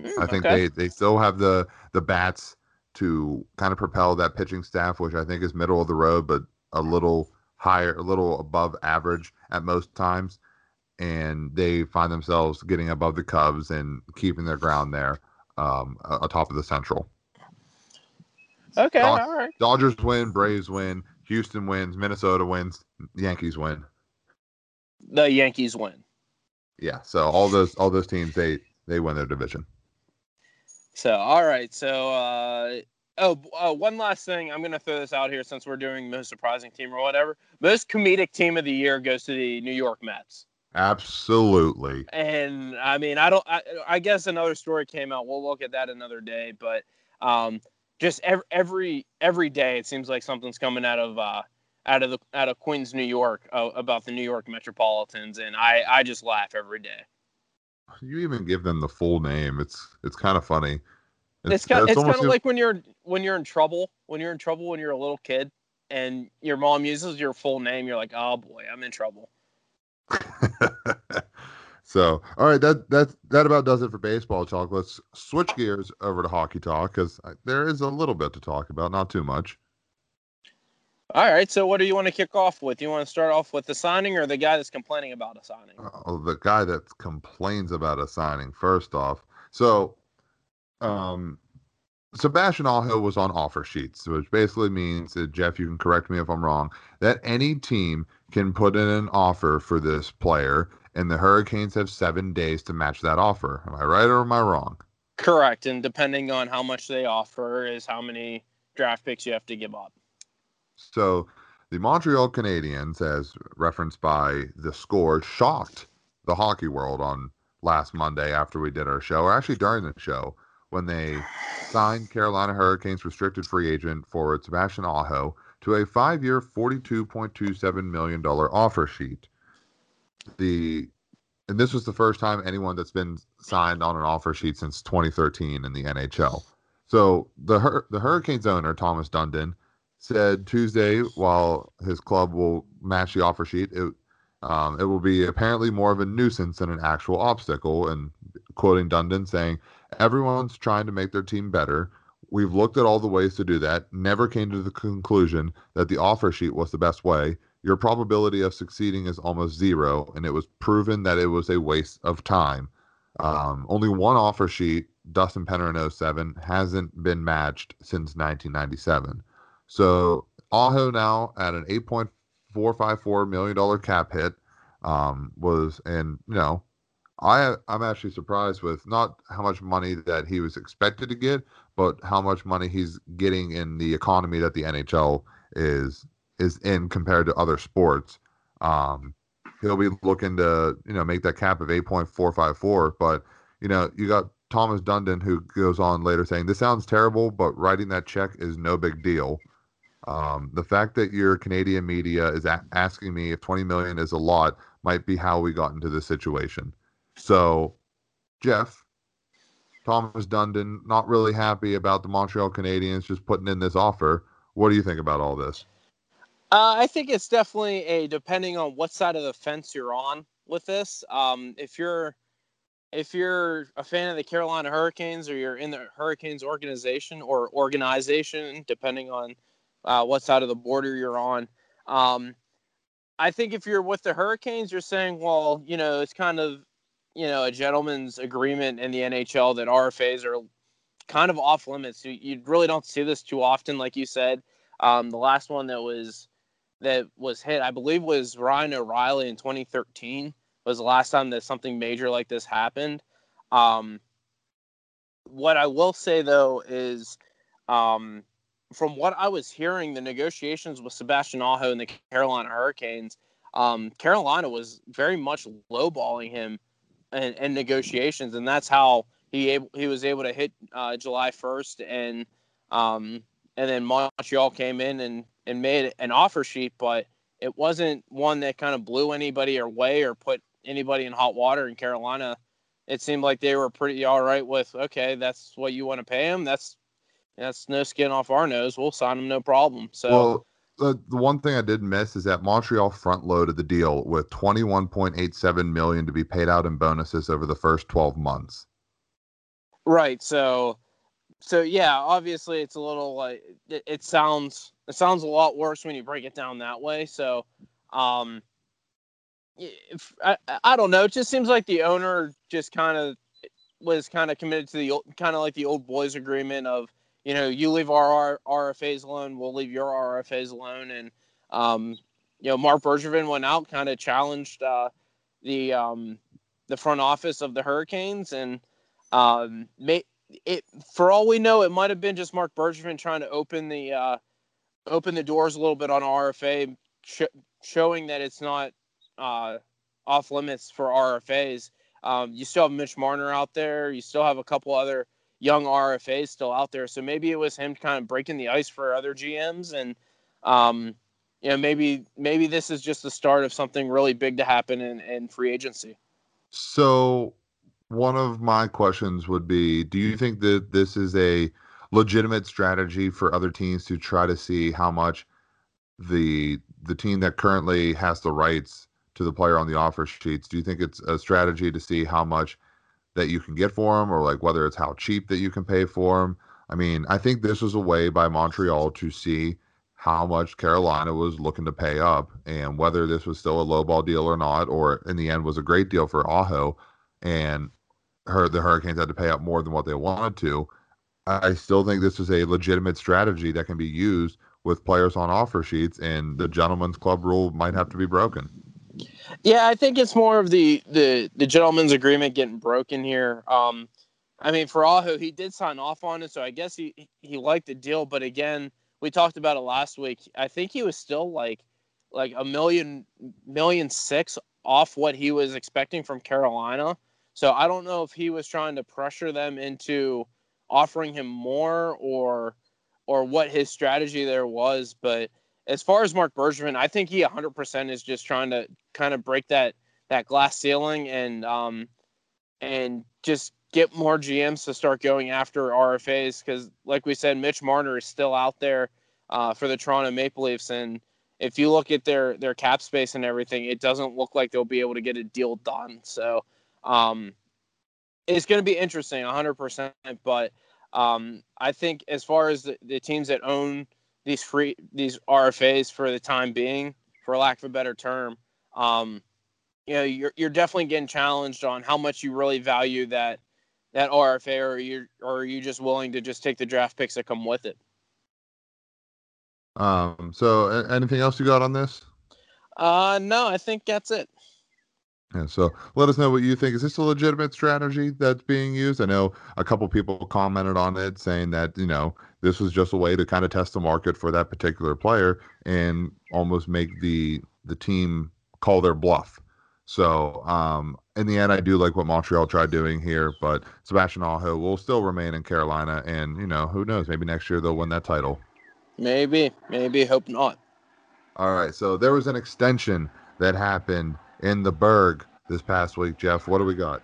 Mm, I think okay. they they still have the the bats to kind of propel that pitching staff, which I think is middle of the road, but a little higher, a little above average at most times. And they find themselves getting above the Cubs and keeping their ground there um, atop of the Central. Okay, Dod- all right. Dodgers win, Braves win, Houston wins, Minnesota wins, Yankees win. The Yankees win. Yeah, so all those all those teams they they win their division. So, all right. So, uh, oh, uh, one last thing. I'm going to throw this out here since we're doing most surprising team or whatever. Most comedic team of the year goes to the New York Mets. Absolutely. And I mean, I don't. I, I guess another story came out. We'll look at that another day. But um, just every every every day, it seems like something's coming out of uh, out of the out of Queens, New York, uh, about the New York Metropolitans, and I I just laugh every day you even give them the full name. It's it's kind of funny. It's, it's kind, it's, it's kind of like when you're when you're in trouble when you're in trouble when you're a little kid and your mom uses your full name. You're like, oh boy, I'm in trouble. so, all right, that that that about does it for baseball talk. Let's switch gears over to hockey talk because there is a little bit to talk about, not too much. All right. So, what do you want to kick off with? You want to start off with the signing or the guy that's complaining about a signing? Oh, the guy that complains about a signing, first off. So, um, Sebastian Aho was on offer sheets, which basically means that Jeff, you can correct me if I'm wrong, that any team can put in an offer for this player, and the Hurricanes have seven days to match that offer. Am I right or am I wrong? Correct, and depending on how much they offer, is how many draft picks you have to give up. So the Montreal Canadiens, as referenced by the score, shocked the hockey world on last Monday after we did our show, or actually during the show, when they signed Carolina Hurricanes restricted free agent forward Sebastian Aho to a five-year, $42.27 million offer sheet. The and this was the first time anyone that's been signed on an offer sheet since 2013 in the NHL. So the the Hurricanes owner Thomas Dundon said Tuesday, while his club will match the offer sheet, it um, it will be apparently more of a nuisance than an actual obstacle. And quoting Dundon saying, Everyone's trying to make their team better. We've looked at all the ways to do that, never came to the conclusion that the offer sheet was the best way. Your probability of succeeding is almost zero, and it was proven that it was a waste of time. Um, only one offer sheet, Dustin Penner in 07, hasn't been matched since 1997. So Aho now at an 8.454 million dollar cap hit um, was, and you know, I I'm actually surprised with not how much money that he was expected to get, but how much money he's getting in the economy that the NHL is is in compared to other sports. Um, he'll be looking to you know make that cap of 8.454, but you know you got Thomas Dundon who goes on later saying this sounds terrible, but writing that check is no big deal. Um, the fact that your Canadian media is a- asking me if 20 million is a lot might be how we got into this situation. So, Jeff, Thomas Dundon, not really happy about the Montreal Canadiens just putting in this offer. What do you think about all this? Uh, I think it's definitely a depending on what side of the fence you're on with this. Um, if you're if you're a fan of the Carolina Hurricanes or you're in the Hurricanes organization or organization, depending on uh, what side of the border you're on, um, I think if you're with the Hurricanes, you're saying, well, you know, it's kind of you know, a gentleman's agreement in the NHL that RFAs are kind of off limits. You, you really don't see this too often, like you said. Um, the last one that was that was hit, I believe, was Ryan O'Reilly in 2013. Was the last time that something major like this happened. Um, what I will say though is, um, from what I was hearing, the negotiations with Sebastian Aho and the Carolina Hurricanes, um, Carolina was very much lowballing him and, and negotiations, and that's how he able, he was able to hit uh, July 1st, and um, and then Montreal came in and and made an offer sheet, but it wasn't one that kind of blew anybody away or put anybody in hot water in Carolina. It seemed like they were pretty all right with okay, that's what you want to pay him. That's that's no skin off our nose. We'll sign him no problem. So. Well, the, the one thing I did miss is that Montreal front loaded the deal with 21.87 million to be paid out in bonuses over the first 12 months. Right. So so yeah, obviously it's a little like it, it sounds it sounds a lot worse when you break it down that way. So um if, I, I don't know. It just seems like the owner just kind of was kind of committed to the kind of like the old boys agreement of you know, you leave our RFAs alone, we'll leave your RFAs alone. And, um, you know, Marc Bergevin went out, kind of challenged uh, the um, the front office of the Hurricanes, and um, may, it for all we know, it might have been just Marc Bergevin trying to open the uh, open the doors a little bit on RFA, sh- showing that it's not uh, off limits for RFAs. Um, you still have Mitch Marner out there. You still have a couple other young RFAs still out there. So maybe it was him kind of breaking the ice for other GMs, and um, you know maybe maybe this is just the start of something really big to happen in, in free agency. So one of my questions would be: Do you think that this is a legitimate strategy for other teams to try to see how much the the team that currently has the rights to the player on the offer sheets? Do you think it's a strategy to see how much that you can get for him or like whether it's how cheap that you can pay for him. I mean, I think this was a way by Montreal to see how much Carolina was looking to pay up and whether this was still a lowball deal or not, or in the end was a great deal for Aho and her the Hurricanes had to pay up more than what they wanted to. I still think this is a legitimate strategy that can be used with players on offer sheets, and the gentleman's club rule might have to be broken. Yeah, I think it's more of the the the gentleman's agreement getting broken here. Um, I mean, for Aho, he did sign off on it, so I guess he he liked the deal. But again, we talked about it last week. I think he was still like like a million million six off what he was expecting from Carolina. So I don't know if he was trying to pressure them into offering him more or or what his strategy there was. But as far as Marc Bergevin, I think he 100% is just trying to kind of break that that glass ceiling and um and just get more GMs to start going after RFAs because, like we said, Mitch Marner is still out there uh, for the Toronto Maple Leafs, and if you look at their their cap space and everything, it doesn't look like they'll be able to get a deal done. So um, it's going to be interesting, 100%. But um, I think as far as the, the teams that own these free these RFAs for the time being, for lack of a better term, um, you know, you're you're definitely getting challenged on how much you really value that that RFA, or you or are you just willing to just take the draft picks that come with it? Um. So, anything else you got on this? Uh, no, I think that's it. Yeah, so let us know what you think. Is this a legitimate strategy that's being used? I know a couple people commented on it saying that, you know, this was just a way to kind of test the market for that particular player and almost make the the team call their bluff. So, um, in the end, I do like what Montreal tried doing here, but Sebastian Aho will still remain in Carolina, and you know, who knows? Maybe next year they'll win that title. Maybe, maybe, hope not. All right, so there was an extension that happened in the Burgh this past week, Jeff. What do we got?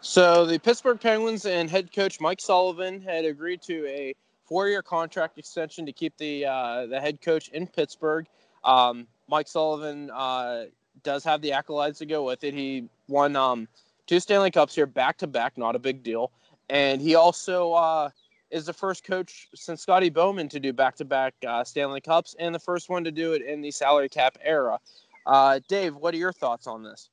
So the Pittsburgh Penguins and head coach Mike Sullivan had agreed to a four-year contract extension to keep the uh, the head coach in Pittsburgh. Um, Mike Sullivan uh, does have the accolades to go with it. He won um, two Stanley Cups here back to back, not a big deal. And he also uh, is the first coach since Scotty Bowman to do back to back Stanley Cups and the first one to do it in the salary cap era. Uh, Dave, what are your thoughts on this?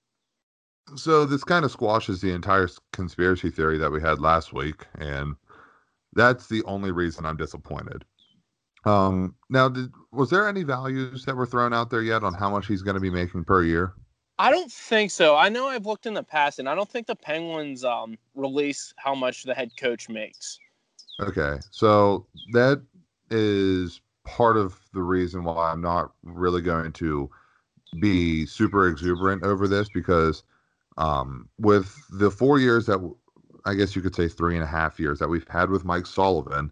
So this kind of squashes the entire conspiracy theory that we had last week, and that's the only reason I'm disappointed. Um, now, did, was there any values that were thrown out there yet on how much he's going to be making per year? I don't think so. I know I've looked in the past, and I don't think the Penguins um, release how much the head coach makes. Okay, so that is part of the reason why I'm not really going to be super exuberant over this because um, with the four years that I guess you could say three and a half years that we've had with Mike Sullivan,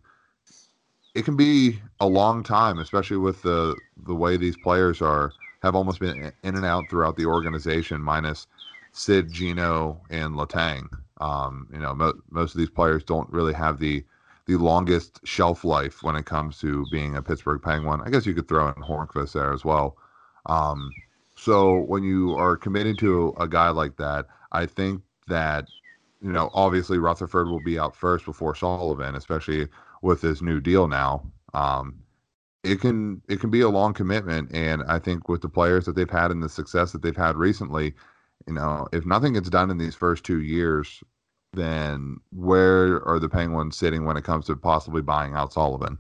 it can be a long time, especially with the the way these players are have almost been in and out throughout the organization, minus Sid, Gino, and Letang. Um, you know, mo- most of these players don't really have the the longest shelf life when it comes to being a Pittsburgh Penguin. I guess you could throw in Hornqvist there as well. Um, so when you are committing to a guy like that, I think that you know obviously Rutherford will be out first before Sullivan, especially with this new deal now. Um, it can it can be a long commitment, and I think with the players that they've had and the success that they've had recently, you know, if nothing gets done in these first two years, then where are the Penguins sitting when it comes to possibly buying out Sullivan?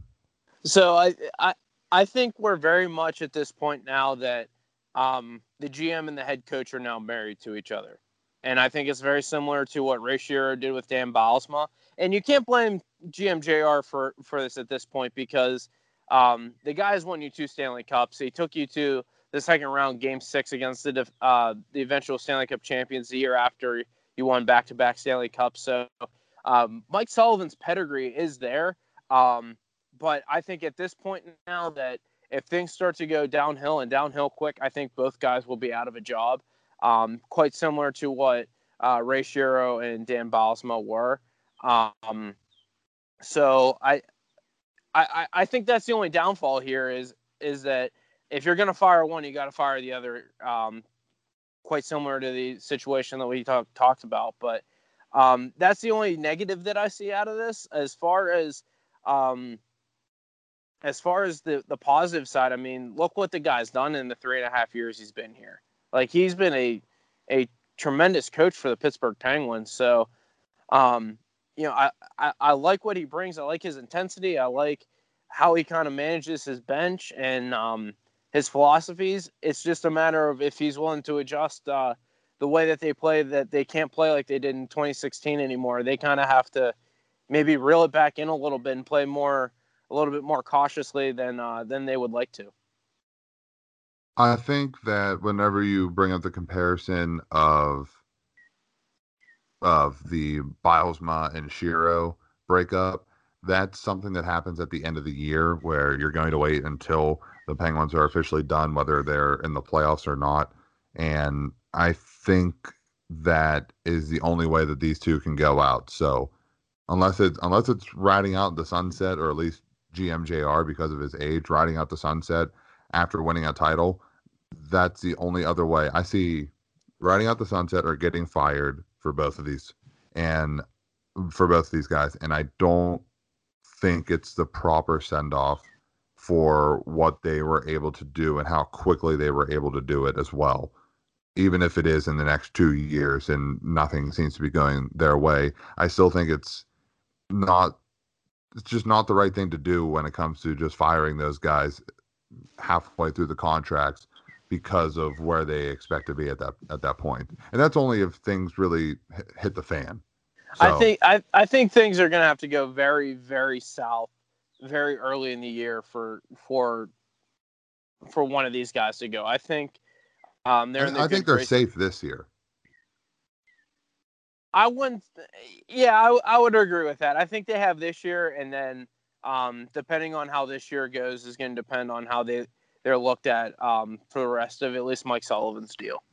So I I I think we're very much at this point now that um, the GM and the head coach are now married to each other. And I think it's very similar to what Ray Shero did with Dan Bylsma. And you can't blame GM JR for, for this at this point because um, the guy's won you two Stanley Cups. He took you to the second round, game six against the, uh, the eventual Stanley Cup champions the year after you won back to back Stanley Cups. So um, Mike Sullivan's pedigree is there. Um, but I think at this point now that if things start to go downhill and downhill quick, I think both guys will be out of a job. Um, quite similar to what uh, Ray Shero and Dan Bylsma were. Um, so I, I, I think that's the only downfall here is is that if you're going to fire one, you got to fire the other. Um, quite similar to the situation that we talk, talked about, but um, that's the only negative that I see out of this. As far as um, as far as the the positive side, I mean, look what the guy's done in the three and a half years he's been here. Like he's been a a tremendous coach for the Pittsburgh Penguins. So, um, you know, I, I, I like what he brings. I like his intensity. I like how he kind of manages his bench and um, his philosophies. It's just a matter of if he's willing to adjust uh, the way that they play, that they can't play like they did in 2016 anymore. They kind of have to maybe reel it back in a little bit and play more, a little bit more cautiously than uh, than they would like to. I think that whenever you bring up the comparison of of the Bylsma and Shero breakup, that's something that happens at the end of the year where you're going to wait until the Penguins are officially done, whether they're in the playoffs or not. And I think that is the only way that these two can go out. So unless it's unless it's riding out the sunset or at least GMJR because of his age, riding out the sunset after winning a title, that's the only other way. I see riding out the sunset or getting fired for both of these and for both of these guys. And I don't think it's the proper send off for what they were able to do and how quickly they were able to do it as well. Even if it is in the next two years and nothing seems to be going their way, I still think it's not it's just not the right thing to do when it comes to just firing those guys halfway through the contracts because of where they expect to be at that at that point. And that's only if things really hit the fan. So, I think I, I think things are going to have to go very very south very early in the year for for for one of these guys to go. I think um, they're. I, I think they're race. safe this year. I wouldn't. Yeah, I, I would agree with that. I think they have this year, and then um, depending on how this year goes, is going to depend on how they they're looked at um, for the rest of at least Mike Sullivan's deal.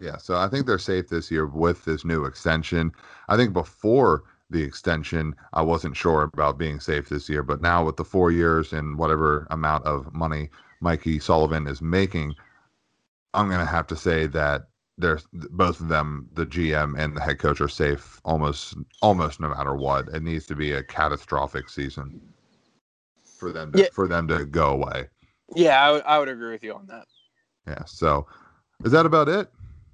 Yeah, so I think they're safe this year with this new extension. I think before the extension, I wasn't sure about being safe this year, but now with the four years and whatever amount of money Mikey Sullivan is making, I'm gonna have to say that they're both of them, the GM and the head coach, are safe almost almost no matter what. It needs to be a catastrophic season for them to, yeah. for them to go away. Yeah, I, w- I would agree with you on that. Yeah. So, is that about it?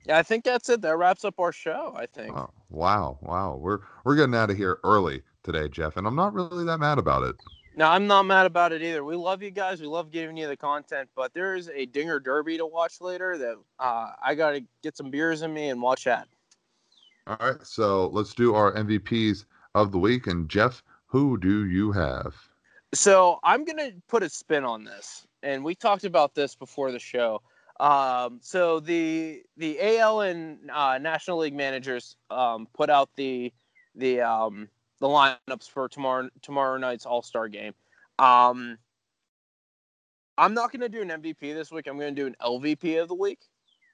Yeah, I think that's it. That wraps up our show. I think. Oh, wow, wow, we're we're getting out of here early today, Jeff, and I'm not really that mad about it. No, I'm not mad about it either. We love you guys. We love giving you the content, but there is a Dinger Derby to watch later that uh, I got to get some beers in me and watch that. All right, so let's do our MVPs of the week. And Jeff, who do you have? So I'm gonna put a spin on this and we talked about this before the show. Um, so the the AL and uh, National League managers um, put out the the um, the lineups for tomorrow tomorrow night's All Star game. Um, I'm not going to do an MVP this week. I'm going to do an LVP of the week.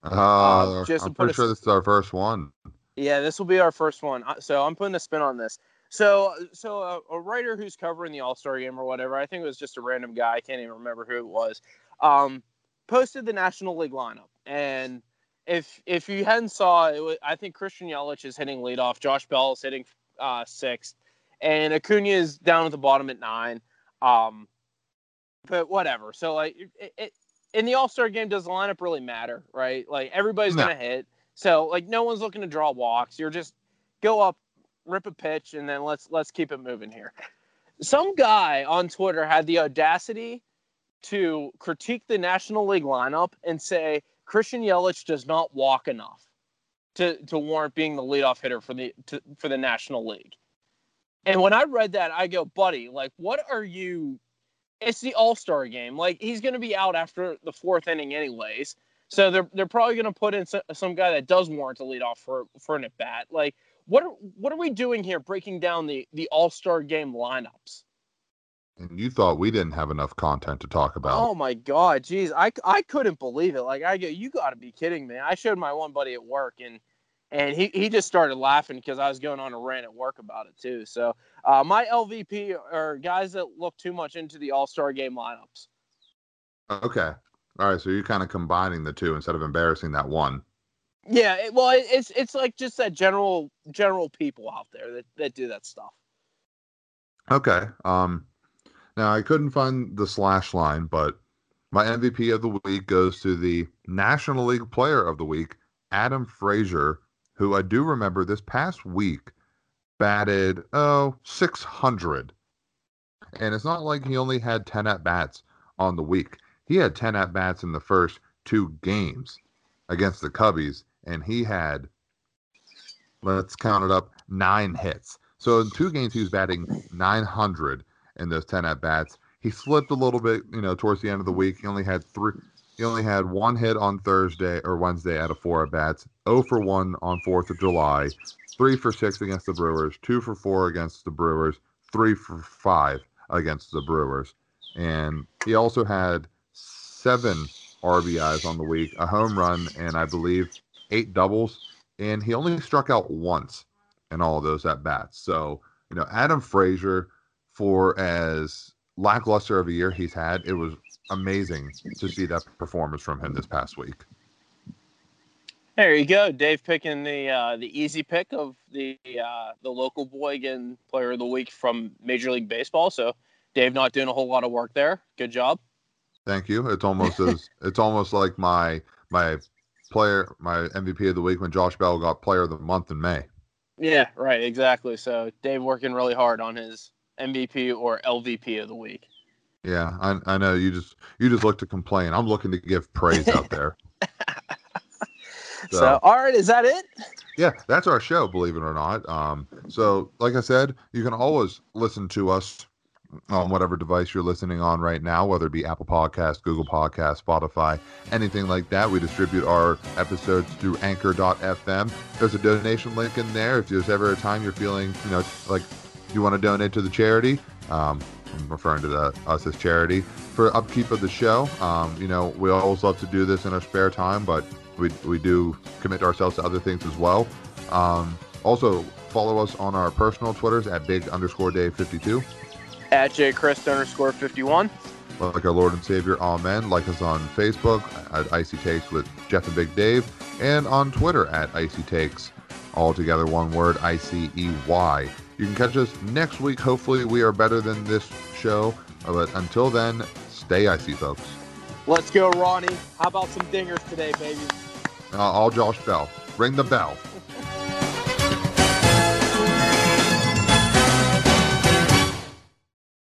Uh, uh, just I'm pretty a, sure this is our first one. Yeah, this will be our first one. So I'm putting a spin on this. So, so a, a writer who's covering the All Star game or whatever, I think it was just a random guy. I can't even remember who it was. Um, posted the National League lineup, and if if you hadn't saw it, was, I think Christian Yelich is hitting leadoff, Josh Bell is hitting uh, sixth, and Acuna is down at the bottom at nine. Um, but whatever. So like, it, it, in the All Star game, does the lineup really matter, right? Like everybody's no. gonna hit. So like, no one's looking to draw walks. You're just go up rip a pitch, and then let's let's keep it moving here. Some guy on Twitter had the audacity to critique the National League lineup and say Christian Yelich does not walk enough to to warrant being the leadoff hitter for the to, for the National League. And when I read that, I go, buddy, like, what are you? It's the All Star game. Like, he's going to be out after the fourth inning, anyways. So they're they're probably going to put in some, some guy that does warrant a leadoff for for an at bat. Like, what are, what are we doing here breaking down the the all-star game lineups and you thought we didn't have enough content to talk about oh my god jeez i, I couldn't believe it like i go you got to be kidding me i showed my one buddy at work and and he, he just started laughing because i was going on a rant at work about it too so uh, my lvp are guys that look too much into the all-star game lineups okay all right so you're kind of combining the two instead of embarrassing that one yeah, it, well, it, it's it's like just that general general people out there that, that do that stuff. Okay. Um. Now I couldn't find the slash line, but my MVP of the week goes to the National League Player of the Week, Adam Frazier, who I do remember this past week batted oh 600, and it's not like he only had 10 at bats on the week. He had 10 at bats in the first two games against the Cubbies, and he had let's count it up nine hits. So in two games, he was batting 900 in those 10 at bats. He slipped a little bit, you know, towards the end of the week. He only had three. He only had one hit on Thursday or Wednesday out of four at bats. 0 for 1 on 4th of July. 3 for 6 against the Brewers. 2 for 4 against the Brewers. 3 for 5 against the Brewers. And he also had seven RBIs on the week, a home run, and I believe eight doubles. And he only struck out once in all those at bats. So, you know, Adam Frazier, for as lackluster of a year he's had, it was amazing to see that performance from him this past week. There you go, Dave picking the uh, the easy pick of the uh, the local boy getting player of the week from Major League Baseball. So Dave not doing a whole lot of work there. Good job. Thank you. It's almost as it's almost like my my player my MVP of the week when Josh Bell got player of the month in May. Yeah, right, exactly. So Dave working really hard on his MVP or LVP of the week. Yeah, I, I know you just you just look to complain. I'm looking to give praise out there. so, so, all right, is that it? Yeah, that's our show. Believe it or not. Um, so like I said, you can always listen to us on whatever device you're listening on right now, whether it be Apple Podcast, Google Podcast, Spotify, anything like that. We distribute our episodes through Anchor.fm. There's a donation link in there. If there's ever a time you're feeling, you know, like you want to donate to the charity, um, I'm referring to the, us as charity for upkeep of the show. Um, you know, we always love to do this in our spare time, but we, we do commit ourselves to other things as well. Um, also, follow us on our personal Twitters at big underscore day 52 at jchrist underscore 51. Like our Lord and Savior, Amen. Like us on Facebook at Icey Takes with Jeff and Big Dave, and on Twitter at Icey Takes. All together, one word, I C E Y. You can catch us next week. Hopefully, we are better than this show. But until then, stay icy, folks. Let's go, Ronnie. How about some dingers today, baby? Uh, all Josh Bell. Ring the bell.